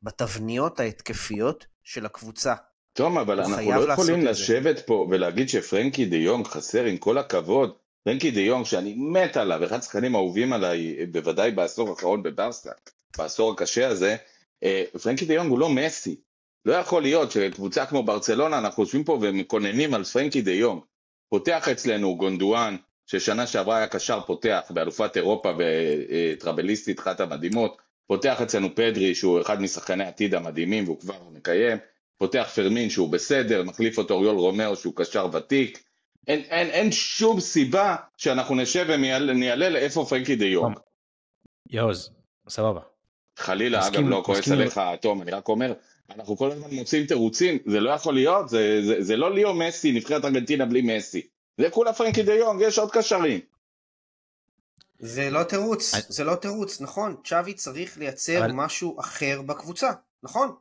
בתבניות ההתקפיות של הקבוצה. תום, אבל אנחנו לא יכולים לשבת פה ולהגיד שפרנקי דה יונג חסר, עם כל הכבוד. פרנקי דה יונג, שאני מת עליו, אחד השחקנים האהובים עליי, בוודאי בעשור האחרון בברסה, בעשור הקשה הזה, אה, פרנקי דה יונג הוא לא מסי. לא יכול להיות שקבוצה כמו ברצלונה, אנחנו יושבים פה ומקוננים על פרנקי דה יונג. פותח אצלנו גונדואן, ששנה שעברה היה קשר פותח באלופת אירופה וטרבליסטית, אחת המדהימות. פותח אצלנו פדרי, שהוא אחד משחקני העתיד המדהימים והוא כבר מקיים. פותח פרמין שהוא בסדר, מחליף אותו אוריול רומאו שהוא קשר ותיק. אין, אין, אין שום סיבה שאנחנו נשב וניילל איפה פרנקי דה יונג. יוז, סבבה. חלילה, מסכים, אגב, לא כועס עליך, תום, אני רק אומר, אנחנו כל הזמן מוצאים תירוצים, זה לא יכול להיות, זה, זה, זה לא ליאו מסי, נבחרת ארגנטינה בלי מסי. זה כולה פרנקי דה יונג, יש עוד קשרים. זה לא תירוץ, זה לא תירוץ, נכון, צ'אבי צריך לייצר משהו אחר בקבוצה, נכון?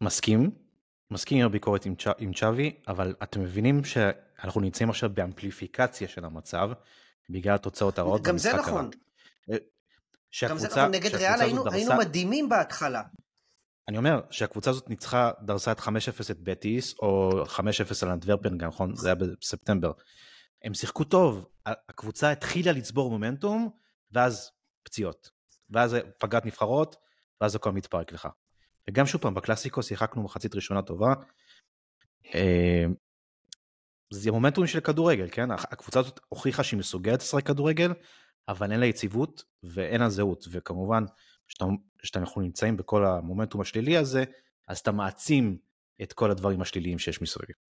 מסכים, מסכים עם הביקורת עם, צ'... עם צ'אבי, אבל אתם מבינים שאנחנו נמצאים עכשיו באמפליפיקציה של המצב, בגלל התוצאות הרעות גם זה נכון. שהקבוצה, גם זה נכון, נגד ריאל היינו, דרסה... היינו מדהימים בהתחלה. אני אומר שהקבוצה הזאת ניצחה, דרסה את 5-0 את בטיס, או 5-0 על אנטוורפן, גם נכון? זה היה בספטמבר. הם שיחקו טוב, הקבוצה התחילה לצבור מומנטום, ואז פציעות. ואז פגרת נבחרות, ואז הכל מתפרק לך. וגם שוב פעם, בקלאסיקו שיחקנו מחצית ראשונה טובה. אה, זה מומנטום של כדורגל, כן? הקבוצה הזאת הוכיחה שהיא מסוגלת לשחק כדורגל, אבל אין לה יציבות ואין לה זהות. וכמובן, כשאנחנו נמצאים בכל המומנטום השלילי הזה, אז אתה מעצים את כל הדברים השליליים שיש מסביב.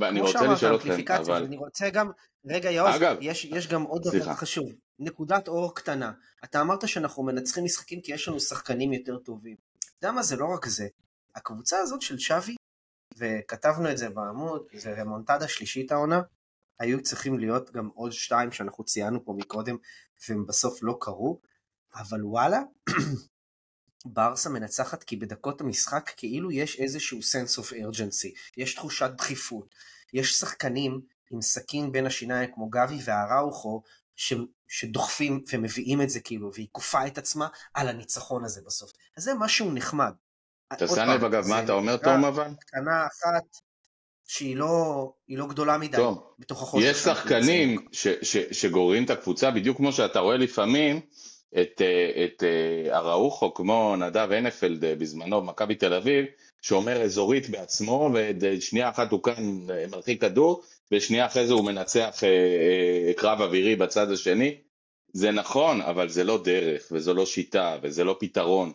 ואני רוצה לשאול אתכם, אבל... אני רוצה גם, רגע יעוז, אגב, יש, יש גם עוד דבר חשוב, נקודת אור קטנה. אתה אמרת שאנחנו מנצחים משחקים כי יש לנו שחקנים יותר טובים. אתה יודע מה, זה לא רק זה. הקבוצה הזאת של שווי, וכתבנו את זה בעמוד, זה רמונטדה שלישית העונה, היו צריכים להיות גם עוד שתיים שאנחנו ציינו פה מקודם, והם בסוף לא קרו, אבל וואלה, ברסה מנצחת כי בדקות המשחק כאילו יש איזשהו sense of urgency, יש תחושת דחיפות, יש שחקנים עם סכין בין השיניים כמו גבי והראוכו, ש, שדוחפים ומביאים את זה כאילו, והיא כופה את עצמה על הניצחון הזה בסוף. אז זה משהו נחמד. שם לב אגב מה אתה אומר תום אבל? קטנה אחת שהיא לא, לא גדולה מדי טוב. בתוך החושך. יש שחקנים ש, ש, שגוררים את הקבוצה בדיוק כמו שאתה רואה לפעמים את, אה, את אה, אראוחו כמו נדב הנפלד אה, בזמנו במכבי תל אביב, שאומר אזורית בעצמו ושנייה אחת הוא כאן מרחיק כדור ושנייה אחרי זה הוא מנצח קרב אווירי בצד השני. זה נכון, אבל זה לא דרך, וזו לא שיטה, וזה לא פתרון.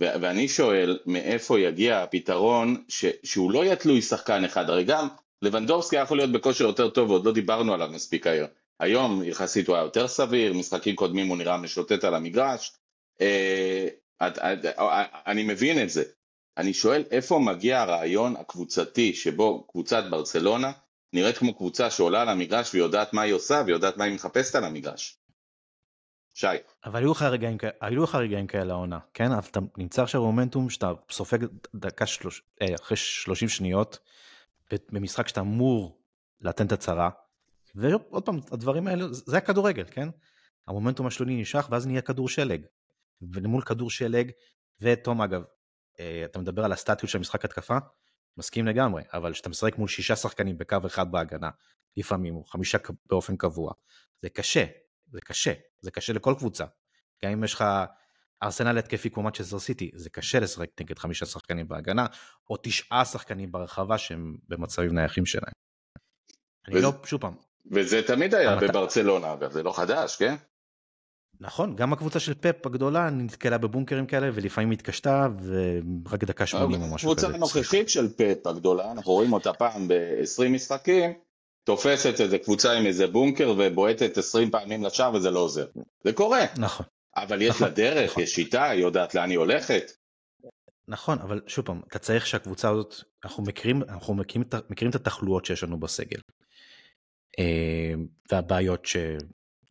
ו- ואני שואל, מאיפה יגיע הפתרון ש- שהוא לא יהיה תלוי שחקן אחד? הרי גם לבנדובסקי יכול להיות בכושר יותר טוב, ועוד לא דיברנו עליו מספיק היום. היום יחסית הוא היה יותר סביר, משחקים קודמים הוא נראה משוטט על המגרש. אה, אני מבין את זה. אני שואל איפה מגיע הרעיון הקבוצתי שבו קבוצת ברצלונה נראית כמו קבוצה שעולה על המגרש ויודעת מה היא עושה ויודעת מה היא מחפשת על המגרש. שי. אבל היו לך רגעים, היו לך רגעים כאלה העונה, כן? אבל אתה נמצא עכשיו במומנטום שאתה סופג דקה שלוש, אה, אחרי 30 שניות במשחק שאתה אמור לתת את הצהרה. ועוד פעם, הדברים האלה, זה הכדורגל, כן? המומנטום השלוני נשך ואז נהיה כדור שלג. ולמול כדור שלג, ותום אגב, אה, אתה מדבר על הסטטיות של משחק התקפה, מסכים לגמרי, אבל כשאתה משחק מול שישה שחקנים בקו אחד בהגנה, לפעמים, או חמישה באופן קבוע, זה קשה, זה קשה, זה קשה לכל קבוצה. גם אם יש לך ארסנל התקפי כמו מצ'סטר סיטי, זה קשה לשחק נגד חמישה שחקנים בהגנה, או תשעה שחקנים ברחבה שהם במצבים נייחים שלהם. אני לא, שוב פעם. וזה תמיד היה בברצלונה, אגב, זה לא חדש, כן? נכון, גם הקבוצה של פפ הגדולה נתקלה בבונקרים כאלה ולפעמים התקשתה ורק דקה 80 או משהו כזה. הקבוצה הנוכחית של פפ הגדולה, אנחנו רואים אותה פעם ב-20 משחקים, תופסת איזה קבוצה עם איזה בונקר ובועטת 20 פעמים לשער וזה לא עוזר. זה קורה. נכון. אבל יש נכון, לה דרך, נכון. יש שיטה, היא יודעת לאן היא הולכת. נכון, אבל שוב פעם, אתה צריך שהקבוצה הזאת, אנחנו מכירים, אנחנו מכירים, מכירים את התחלואות שיש לנו בסגל. אה, והבעיות ש...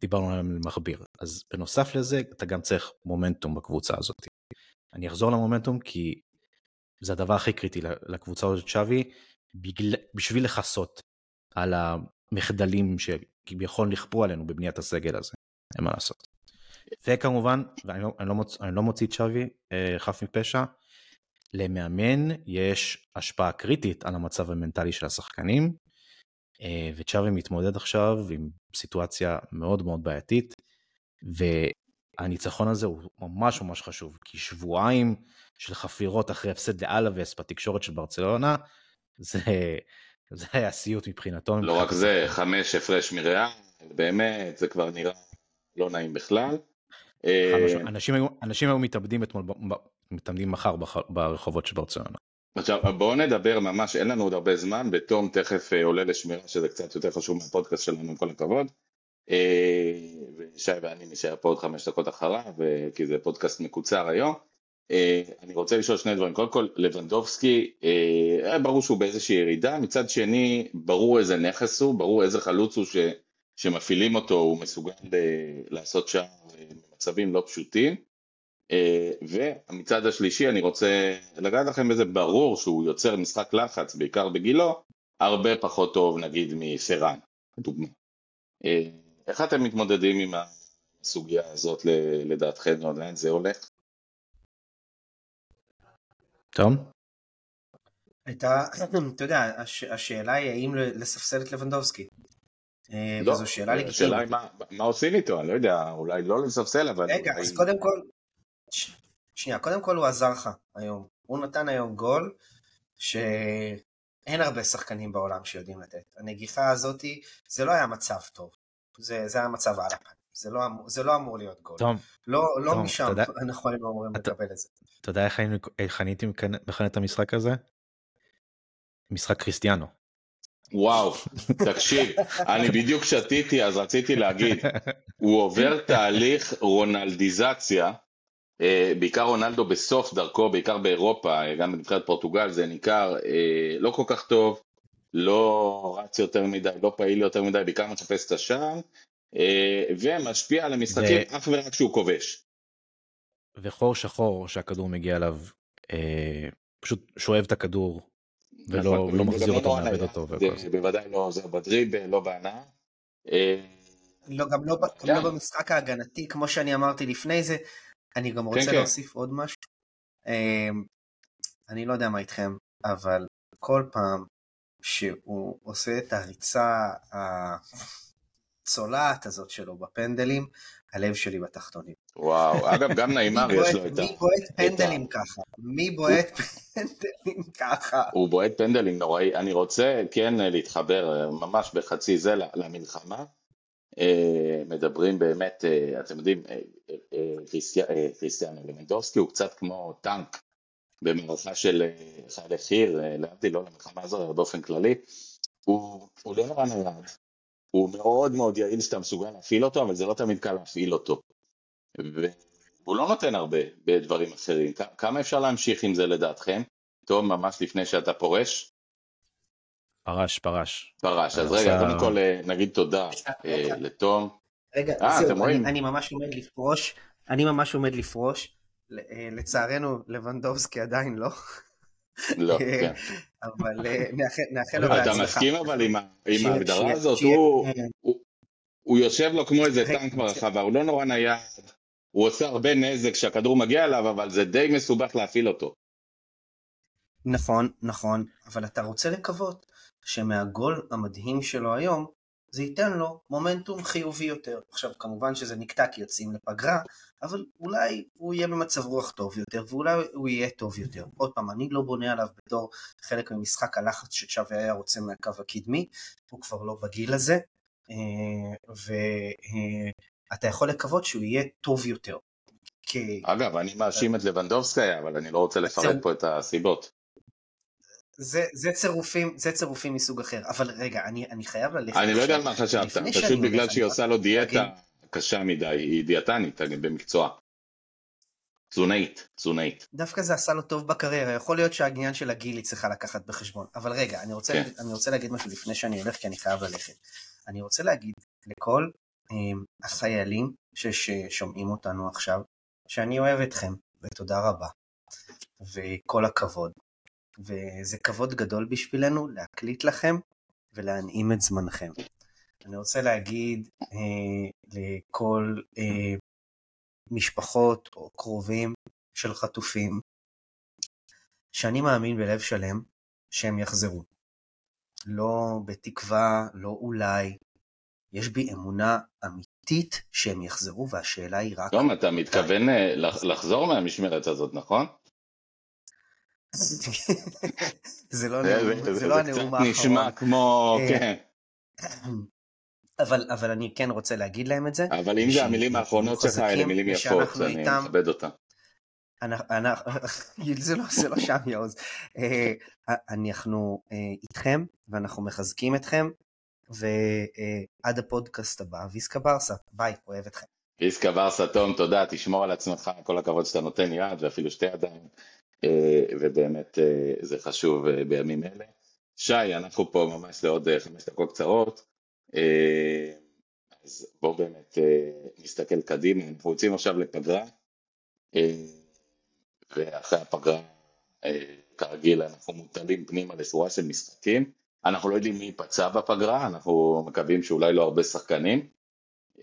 דיברנו עליהם למכביר. אז בנוסף לזה, אתה גם צריך מומנטום בקבוצה הזאת. אני אחזור למומנטום כי זה הדבר הכי קריטי לקבוצה הזאת שווי. בשביל לכסות על המחדלים שכביכול נכפו עלינו בבניית הסגל הזה, אין מה לעשות. וכמובן, ואני לא, אני לא, מוצ... אני לא מוציא את שווי אה, חף מפשע, למאמן יש השפעה קריטית על המצב המנטלי של השחקנים, וצ'אבי מתמודד עכשיו עם סיטואציה מאוד מאוד בעייתית, והניצחון הזה הוא ממש ממש חשוב, כי שבועיים של חפירות אחרי הפסד לאלווס בתקשורת של ברצלונה, זה, זה היה סיוט מבחינתו. לא רק זה, חמש הפרש מריאה, באמת, זה כבר נראה לא נעים בכלל. אה, אנשים היו, אנשים היו מתאבדים אתמול, מתאבדים מחר ברחובות של ברצלונה. עכשיו בואו נדבר ממש, אין לנו עוד הרבה זמן, בתום תכף אה, עולה לשמירה שזה קצת יותר חשוב מהפודקאסט שלנו עם כל הכבוד. אה, ושי ואני נשאר פה עוד חמש דקות אחריו, כי זה פודקאסט מקוצר היום. אני רוצה לשאול שני דברים, קודם כל לבנדובסקי, ברור שהוא באיזושהי ירידה, מצד שני ברור איזה נכס הוא, ברור איזה חלוץ הוא ש... שמפעילים אותו הוא מסוגל לעשות שער במצבים לא פשוטים. אה, והמצד השלישי אני רוצה לגעת לכם בזה, ברור שהוא יוצר משחק לחץ, בעיקר בגילו, הרבה פחות טוב נגיד מפרן, לדוגמה. אה, איך אתם מתמודדים עם הסוגיה הזאת לדעתכם, לאן זה הולך? תום? הייתה, אתה יודע, השאלה היא האם לספסל את לבנדובסקי. אה, לא, וזו שאלה לגיטימית. השאלה היא מה, מה עושים איתו, אני לא יודע, אולי לא לספסל, אבל... רגע. אז קודם כל, ש... שנייה, קודם כל הוא עזר לך היום. הוא נתן היום גול שאין הרבה שחקנים בעולם שיודעים לתת. הנגיחה הזאתי, זה לא היה מצב טוב. זה, זה היה מצב על הפן. זה לא, זה לא אמור להיות גול. טוב, לא, לא טוב, משם תודה, אנחנו היינו אמורים אתה, לקבל את זה. אתה יודע איך אני הייתי מכנה את המשחק הזה? משחק קריסטיאנו. וואו, תקשיב, אני בדיוק שתיתי אז רציתי להגיד, הוא עובר תהליך רונלדיזציה, בעיקר רונלדו בסוף דרכו, בעיקר באירופה, אה, גם בנבחרת פורטוגל זה ניכר, אה, לא כל כך טוב, לא רץ יותר מדי, לא פעיל יותר מדי, בעיקר מחפש את השער, ומשפיע על המשחקים ו... אך ורק כשהוא כובש. וחור שחור שהכדור מגיע אליו, פשוט שואב את הכדור ולא נכון, לא מחזיר אותו, מאבד אותו. זה בוודאי לא עוזר בדריבל, לא בהנאה. אה, לא, גם לא, לא במשחק ההגנתי, כמו שאני אמרתי לפני זה, אני גם רוצה כן, כן. להוסיף עוד משהו. אה, אני לא יודע מה איתכם, אבל כל פעם שהוא עושה את הריצה הצולעת הזאת שלו בפנדלים, הלב שלי בתחתונים. וואו, אגב, גם נעימר יש לו את ה... מי בועט פנדלים ככה? מי בועט פנדלים ככה? הוא בועט פנדלים נוראי. אני רוצה כן להתחבר אה, ממש בחצי זה למלחמה. אה, מדברים באמת, אה, אתם יודעים, כריסטיאן אלמנדובסקי הוא קצת כמו טנק במערכה של חיילי חי"ר, להבדיל לא למלחמה הזו, אלא באופן כללי. הוא לא נורא נייד, הוא מאוד מאוד יעיל שאתה מסוגל להפעיל אותו, אבל זה לא תמיד קל להפעיל אותו. והוא לא נותן הרבה בדברים אחרים. כמה אפשר להמשיך עם זה לדעתכם? תום, ממש לפני שאתה פורש? פרש, פרש. פרש, אז רגע, קודם כל אה, נגיד תודה אה, לתום. רגע, אה, זהו, אני ממש עומד לפרוש, אני ממש עומד לפרוש. לצערנו, לבנדובסקי עדיין לא. לא, כן. אבל אה, נאחל לו בהצלחה. אתה מסכים אבל עם ההגדרה הזאת? הוא יושב לו כמו איזה טנק ברחבה, הוא לא נורא נייד, הוא עושה הרבה נזק כשהכדור מגיע אליו, אבל זה די מסובך להפעיל אותו. נכון, נכון, אבל אתה רוצה לקוות שמהגול המדהים שלו היום, זה ייתן לו מומנטום חיובי יותר. עכשיו, כמובן שזה נקטע כי יוצאים לפגרה, אבל אולי הוא יהיה במצב רוח טוב יותר, ואולי הוא יהיה טוב יותר. עוד פעם, אני לא בונה עליו בתור חלק ממשחק הלחץ שצ'אבי היה רוצה מהקו הקדמי, הוא כבר לא בגיל הזה, אה, ואתה יכול לקוות שהוא יהיה טוב יותר. אגב, אני מאשים את לבנדובסקי, אבל אני לא רוצה לפרט פה את הסיבות. זה, זה צירופים, זה צירופים מסוג אחר, אבל רגע, אני, אני חייב ללכת. אני לא יודע על מה חשבת, פשוט בגלל שהיא עושה לו דיאטה קשה מדי, היא דיאטנית במקצוע. תזונאית, תזונאית. דווקא זה עשה לו טוב בקריירה, יכול להיות שהעניין של הגיל היא צריכה לקחת בחשבון. אבל רגע, אני רוצה, כן. אני רוצה להגיד משהו לפני שאני הולך, כי אני חייב ללכת. אני רוצה להגיד לכל um, החיילים ששומעים אותנו עכשיו, שאני אוהב אתכם, ותודה רבה, וכל הכבוד. וזה כבוד גדול בשבילנו להקליט לכם ולהנעים את זמנכם. אני רוצה להגיד אה, לכל אה, משפחות או קרובים של חטופים, שאני מאמין בלב שלם שהם יחזרו. לא בתקווה, לא אולי. יש בי אמונה אמיתית שהם יחזרו, והשאלה היא רק... תום, אתה מתכוון אה, לחזור מהמשמרת הזאת, נכון? זה לא לא הנאום האחרון. נשמע כמו, אה, כן. אבל, אבל אני כן רוצה להגיד להם את זה. אבל אם זה המילים האחרונות שלך, אלה מילים יפות, אני מכבד אותן. זה לא, זה לא שם יעוז. אה, אנחנו אה, איתכם ואנחנו מחזקים אתכם ועד הפודקאסט הבא, ויסקה ברסה, ביי, אוהב אתכם. ויסקה ברסה, תום, תודה, תשמור על עצמך, כל הכבוד שאתה נותן יד ואפילו שתי ידיים, ובאמת זה חשוב בימים אלה. שי, אנחנו פה ממש לעוד חמש דקות קצרות, אז בואו באמת נסתכל קדימה, אנחנו יוצאים עכשיו לפגרה. ואחרי הפגרה, אה, כרגיל, אנחנו מוטלים פנימה לסורה של משחקים. אנחנו לא יודעים מי ייפצע בפגרה, אנחנו מקווים שאולי לא הרבה שחקנים.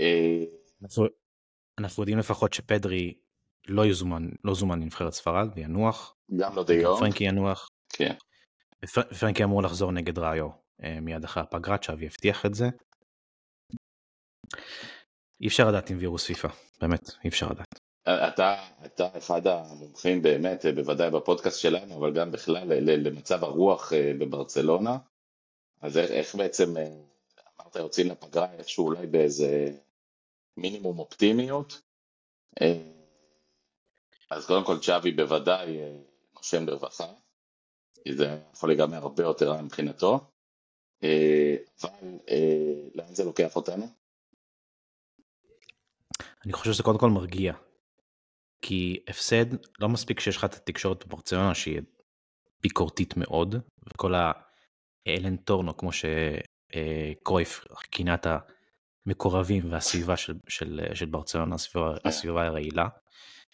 אה, אנחנו, אנחנו יודעים לפחות שפדרי לא יזומן, לא זומן לנבחרת ספרד וינוח. גם לא דיו. פרנקי ינוח. כן. פרנקי אמור לחזור נגד ראיו אה, מיד אחרי הפגרה, צ'אבי הבטיח את זה. אי אפשר לדעת עם וירוס פיפא, באמת, אי אפשר לדעת. אתה, אתה אחד המומחים באמת, בוודאי בפודקאסט שלנו, אבל גם בכלל למצב הרוח אה, בברצלונה. אז איך, איך בעצם, אה, אמרת יוצאים לפגרה איכשהו אולי באיזה מינימום אופטימיות. אה, אז קודם כל צ'אבי בוודאי נושם ברווחה, כי זה יכול להיגמר הרבה יותר מבחינתו. אבל לאן זה לוקח אותנו? אני חושב שזה קודם כל מרגיע. כי הפסד, לא מספיק שיש לך את התקשורת בברצלונה שהיא ביקורתית מאוד, וכל האלן טורנו, כמו שקרויף כינה את המקורבים והסביבה של, של, של ברצלונה, הסביבה, כן. הסביבה הרעילה.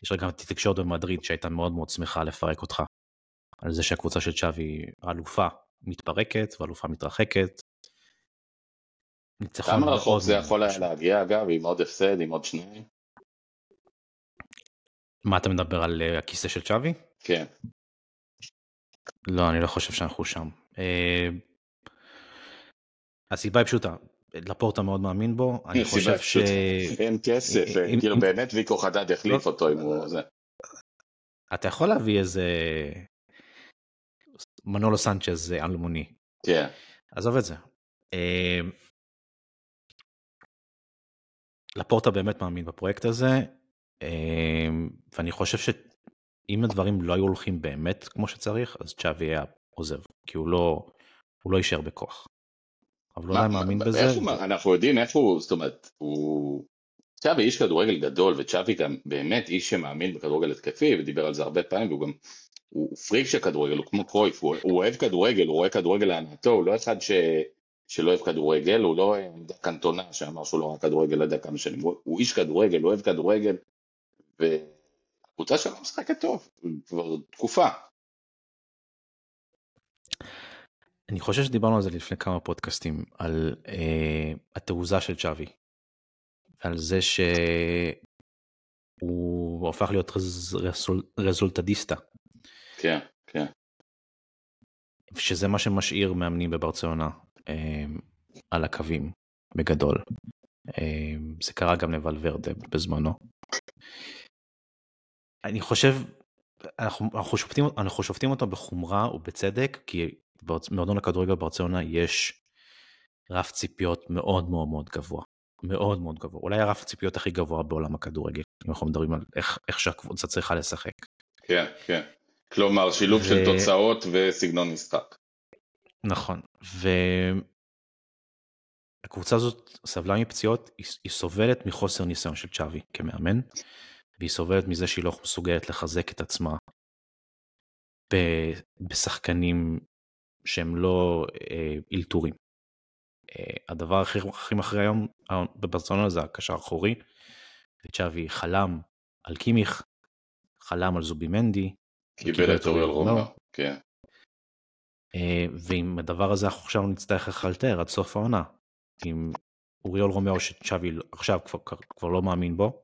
יש גם את התקשורת במדריד שהייתה מאוד מאוד שמחה לפרק אותך, על זה שהקבוצה של צ'אבי האלופה מתפרקת ואלופה מתרחקת. כמה רחוק זה יכול היה להגיע אגב עם עוד הפסד, עם עוד שניים? מה אתה מדבר על אה, הכיסא של צ'אבי? כן. לא, אני לא חושב שאנחנו שם. אה, הסיבה היא פשוטה, לפורטה מאוד מאמין בו, אני חושב ש... אין כסף, אה, כאילו באמת ויקו חדד יחליף לא- אותו אם הוא זה. אתה יכול להביא איזה מנולו סנצ'ז אלמוני. כן. עזוב את זה. לפורטה באמת מאמין בפרויקט הזה, ואני חושב שאם הדברים לא היו הולכים באמת כמו שצריך, אז צ'אבי היה עוזב, כי הוא לא, הוא לא יישאר בכוח. אבל אולי מאמין בזה. אנחנו יודעים איפה הוא, זאת אומרת, הוא... צ'אבי איש כדורגל גדול, וצ'אבי גם באמת איש שמאמין בכדורגל התקפי, ודיבר על זה הרבה פעמים, והוא גם, הוא פריק של כדורגל, הוא כמו קרויף, הוא, הוא אוהב כדורגל, הוא רואה כדורגל להנאתו, הוא לא אחד ש... שלא אוהב כדורגל, הוא לא עמדה קנטונה שאמר שהוא לא אוהב כדורגל, לא יודע כמה שנים, הוא, הוא איש כדורגל, הוא אוהב כדורגל, והקבוצה שלנו משחקת טוב, כבר תקופה. אני חושב שדיברנו על זה לפני כמה פודקאסטים, על אה, התעוזה של צ'אבי, על זה שהוא הפך להיות רז, רזול, רזולטדיסטה. כן, כן. שזה מה שמשאיר מאמנים בברצלונה אה, על הקווים, בגדול. אה, זה קרה גם לוולברדה בזמנו. אני חושב, אנחנו, אנחנו, שופטים, אנחנו שופטים אותו בחומרה ובצדק, כי במועדון הכדורגל ברצלונה יש רף ציפיות מאוד מאוד מאוד גבוה. מאוד מאוד גבוה. אולי הרף הציפיות הכי גבוה בעולם הכדורגל, אם אנחנו מדברים על איך, איך שהקבוצה צריכה לשחק. כן, כן. כלומר, שילוב ו... של תוצאות וסגנון משחק. נכון, והקבוצה הזאת סבלה מפציעות, היא, היא סובלת מחוסר ניסיון של צ'אבי כמאמן. והיא סובלת מזה שהיא לא מסוגלת לחזק את עצמה בשחקנים שהם לא אה, אלתורים. אה, הדבר הכי, הכי מכריע היום בברצלונה זה הקשר האחורי. וצ'אבי חלם על קימיך, חלם על זובימנדי. קיבל את אוריאל רומאו, כן. אה, ועם הדבר הזה אנחנו עכשיו נצטרך לאלתר עד סוף העונה. עם אוריאול רומאו שצ'אבי עכשיו כבר, כבר לא מאמין בו,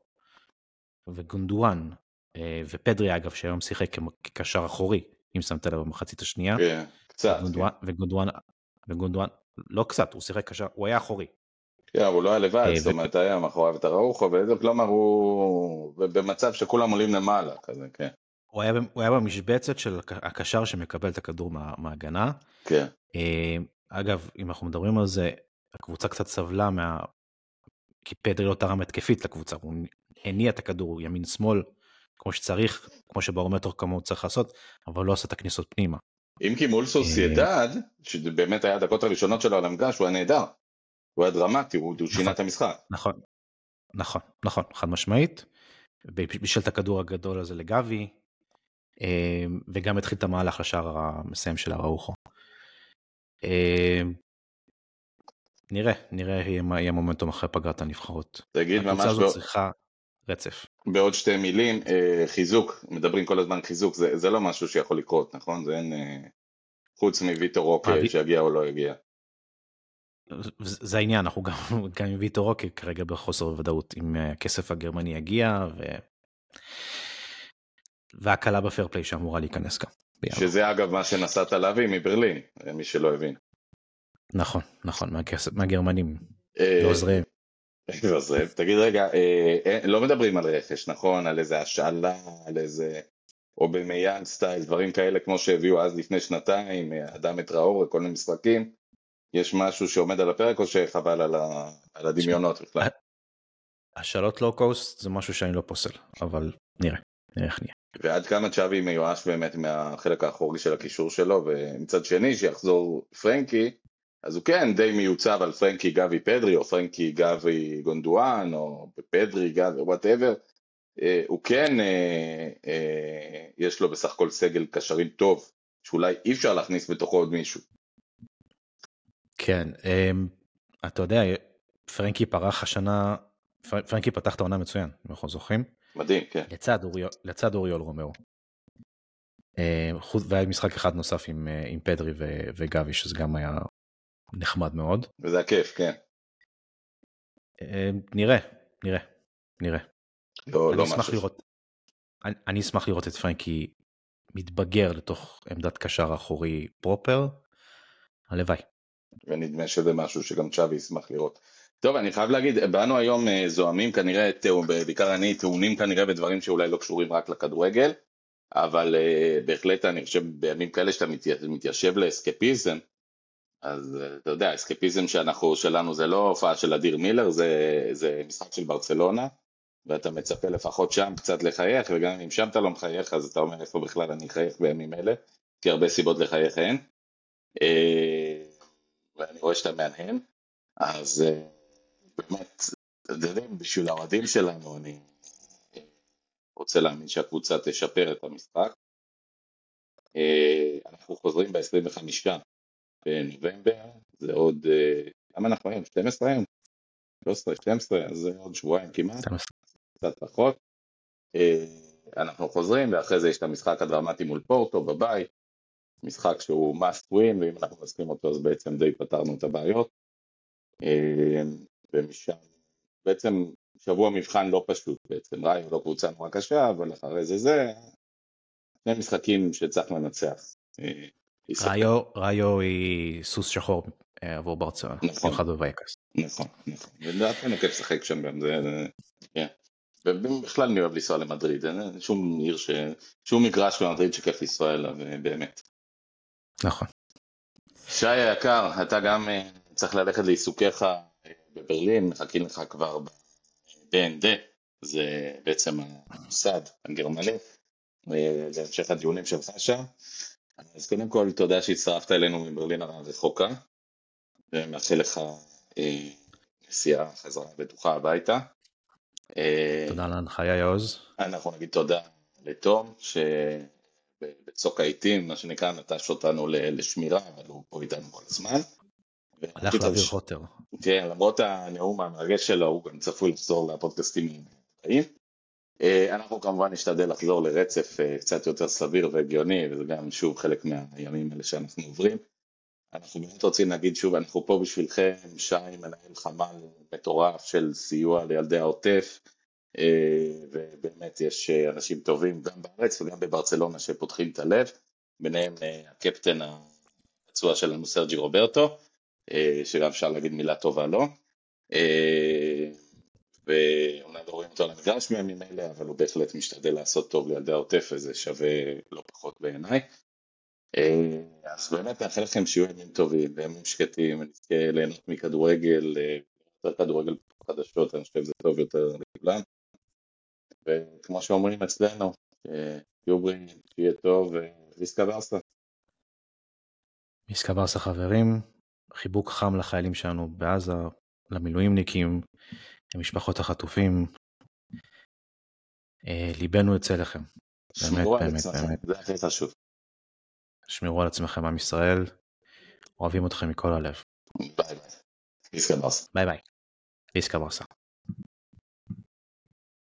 וגונדואן, אה, ופדרי אגב שהיום שיחק כקשר אחורי, אם שמת לב במחצית השנייה. כן, קצת. וגונדואן, וגונדואן, לא קצת, הוא שיחק קשר, הוא היה אחורי. כן, הוא לא היה לבד, זאת אומרת, היה מאחוריו את אראוחו, כלומר הוא במצב שכולם עולים למעלה, כזה, כן. הוא היה, הוא היה במשבצת של הקשר שמקבל את הכדור מה, מההגנה. כן. אגב, אם אנחנו מדברים על זה, הקבוצה קצת סבלה מה... כי פדרי לא תרם התקפית לקבוצה, הוא הניע את הכדור ימין שמאל כמו שצריך, כמו שברומטר כמוהו צריך לעשות, אבל לא עשה את הכניסות פנימה. אם כי מול סוסיידד, שזה באמת היה הדקות הראשונות שלו על המגרש, הוא היה נהדר. הוא היה דרמטי, הוא שינה את המשחק. נכון, נכון, נכון, חד משמעית. בישל את הכדור הגדול הזה לגבי, אה, וגם התחיל את המהלך לשער המסיים של אראוחו. אה, נראה, נראה יהיה מומנטום אחרי פגרת הנבחרות. תגיד ממש... הקבוצה הזאת צריכה רצף. בעוד שתי מילים, אה, חיזוק, מדברים כל הזמן חיזוק, זה, זה לא משהו שיכול לקרות, נכון? זה אין... חוץ מוויטור רוקה שיגיע או לא יגיע. זה העניין, אנחנו גם, גם עם ויטור רוקה כרגע בחוסר ודאות אם הכסף הגרמני יגיע ו... והקלה בפייר פליי שאמורה להיכנס גם. שזה אגב מה שנסעת להביא מברלין, מי שלא הבין. נכון, נכון, מהכסף, מהגרמנים, לעוזריהם. לעוזריהם. תגיד רגע, אה, אה, לא מדברים על רכש, נכון? על איזה השאלה, על איזה... או במיין סטייל, דברים כאלה כמו שהביאו אז לפני שנתיים, אה, אדם את ראור וכל מיני משחקים. יש משהו שעומד על הפרק או שחבל על, ה... על הדמיונות בכלל? השאלות low cost זה משהו שאני לא פוסל, אבל נראה, נראה איך נהיה. ועד כמה צ'אבי מיואש באמת מהחלק האחורי של הקישור שלו, ומצד שני שיחזור פרנקי, אז הוא כן די מיוצב על פרנקי גבי פדרי, או פרנקי גבי גונדואן, או פדרי גבי, whatever, אה, הוא כן, אה, אה, יש לו בסך הכל סגל קשרים טוב, שאולי אי אפשר להכניס בתוכו עוד מישהו. כן, אמ, אתה יודע, פרנקי פרח השנה, פרנקי פתח את העונה מצוין, אם אנחנו זוכרים. מדהים, כן. לצד, אוריול, לצד אוריול רומאו. אמ, והיה משחק אחד נוסף עם, עם פדרי ו, וגבי, שזה גם היה נחמד מאוד. וזה הכיף, כן. אמ, נראה, נראה, נראה. לא, לא משהו. לראות, אני, אני אשמח לראות את פרנקי מתבגר לתוך עמדת קשר אחורי proper. הלוואי. ונדמה שזה משהו שגם צ'אבי ישמח לראות. טוב, אני חייב להגיד, באנו היום אה, זועמים כנראה, בעיקר אני, טעונים כנראה בדברים שאולי לא קשורים רק לכדורגל, אבל uh, בהחלט אני חושב בימים כאלה שאתה מתיישב לאסקפיזם, אז uh, אתה יודע, אסקפיזם שאנחנו, שלנו זה לא הופעה של אדיר מילר, זה, זה משחק של ברצלונה, ואתה מצפה לפחות שם קצת לחייך, וגם אם שם אתה לא מחייך, אז אתה אומר איפה בכלל אני אחייך בימים אלה, כי הרבה סיבות לחייך אין. Uh, ואני רואה שאתה מהנהן, אז אה, באמת, אתם יודעים, בשביל האוהדים שלנו אני רוצה להאמין שהקבוצה תשפר את המשחק. אה, אנחנו חוזרים ב-25 בנובמבר, זה עוד, אה, כמה אנחנו היום? 12 היום? 13, 12, אז זה עוד שבועיים כמעט, קצת פחות. אנחנו חוזרים ואחרי זה יש את המשחק הדרמטי מול פורטו בבית, משחק שהוא must win, ואם אנחנו מסכים אותו אז בעצם די פתרנו את הבעיות. אה, ומשם, בעצם שבוע מבחן לא פשוט בעצם, ראיו לא קבוצה נורא קשה, אבל אחרי זה זה, שני משחקים שצריך לנצח. אה, ראיו, ראיו היא סוס שחור אה, עבור ברצלונה, נכון, במיוחד בווייקס. נכון, נכון, ולדעתי אני כיף לשחק שם גם, זה, כן. ובכלל אני אוהב לנסוע למדריד, אין שום עיר, ש... שום מגרש במדריד שכיף לנסוע אליו, באמת. נכון. שי היקר, אתה גם אה, צריך ללכת לעיסוקיך אה, בברלין, מחכים לך כבר ב-BND, זה בעצם המוסד הגרמני, אה, להמשך הדיונים שלך שם. אז קודם כל תודה שהצטרפת אלינו מברלין הרחוקה, ומאחל לך נסיעה חזרה בטוחה הביתה. תודה על ההנחיה יעוז. אנחנו נגיד תודה לתום, ש... בצוק העיתים, מה שנקרא, נטש אותנו לשמירה, אבל הוא פה איתנו כל הזמן. הלך להעביר חוטר. כן, למרות הנאום המרגש שלו, הוא גם צפוי לחזור לפודקאסטים הבאים. אה, אנחנו כמובן נשתדל לחזור לרצף אה, קצת יותר סביר והגיוני, וזה גם שוב חלק מהימים האלה שאנחנו עוברים. אנחנו באמת רוצים להגיד שוב, אנחנו פה בשבילכם, שי מנהל חמ"ל מטורף של סיוע לילדי העוטף, אה, ובאמת יש אנשים טובים גם בארץ וגם בברצלונה שפותחים את הלב, ביניהם הקפטן הפצוע שלנו סרג'י רוברטו, שגם אפשר להגיד מילה טובה לו. ואומנם לא רואים אותו על המגרש מימים אלה, אבל הוא בהחלט משתדל לעשות טוב לילדי העוטף, וזה שווה לא פחות בעיניי. אז באמת נאחל לכם שיהיו ימים טובים וימים שקטים, ונזכה ליהנות מכדורגל, יותר כדורגל חדשות, אני חושב שזה טוב יותר לכולם. וכמו שאומרים אצלנו, תהיו בריאים, שיהיה טוב, ויסקה ברסה. ויסקה ברסה חברים, חיבוק חם לחיילים שלנו בעזה, למילואימניקים, למשפחות החטופים. אה, ליבנו יוצא לכם. שמרו על עצמכם, זה הכי חשוב. שמרו על עצמכם עם ישראל, אוהבים אתכם מכל הלב. ביי ביי. ביי ביי. ביי ביי.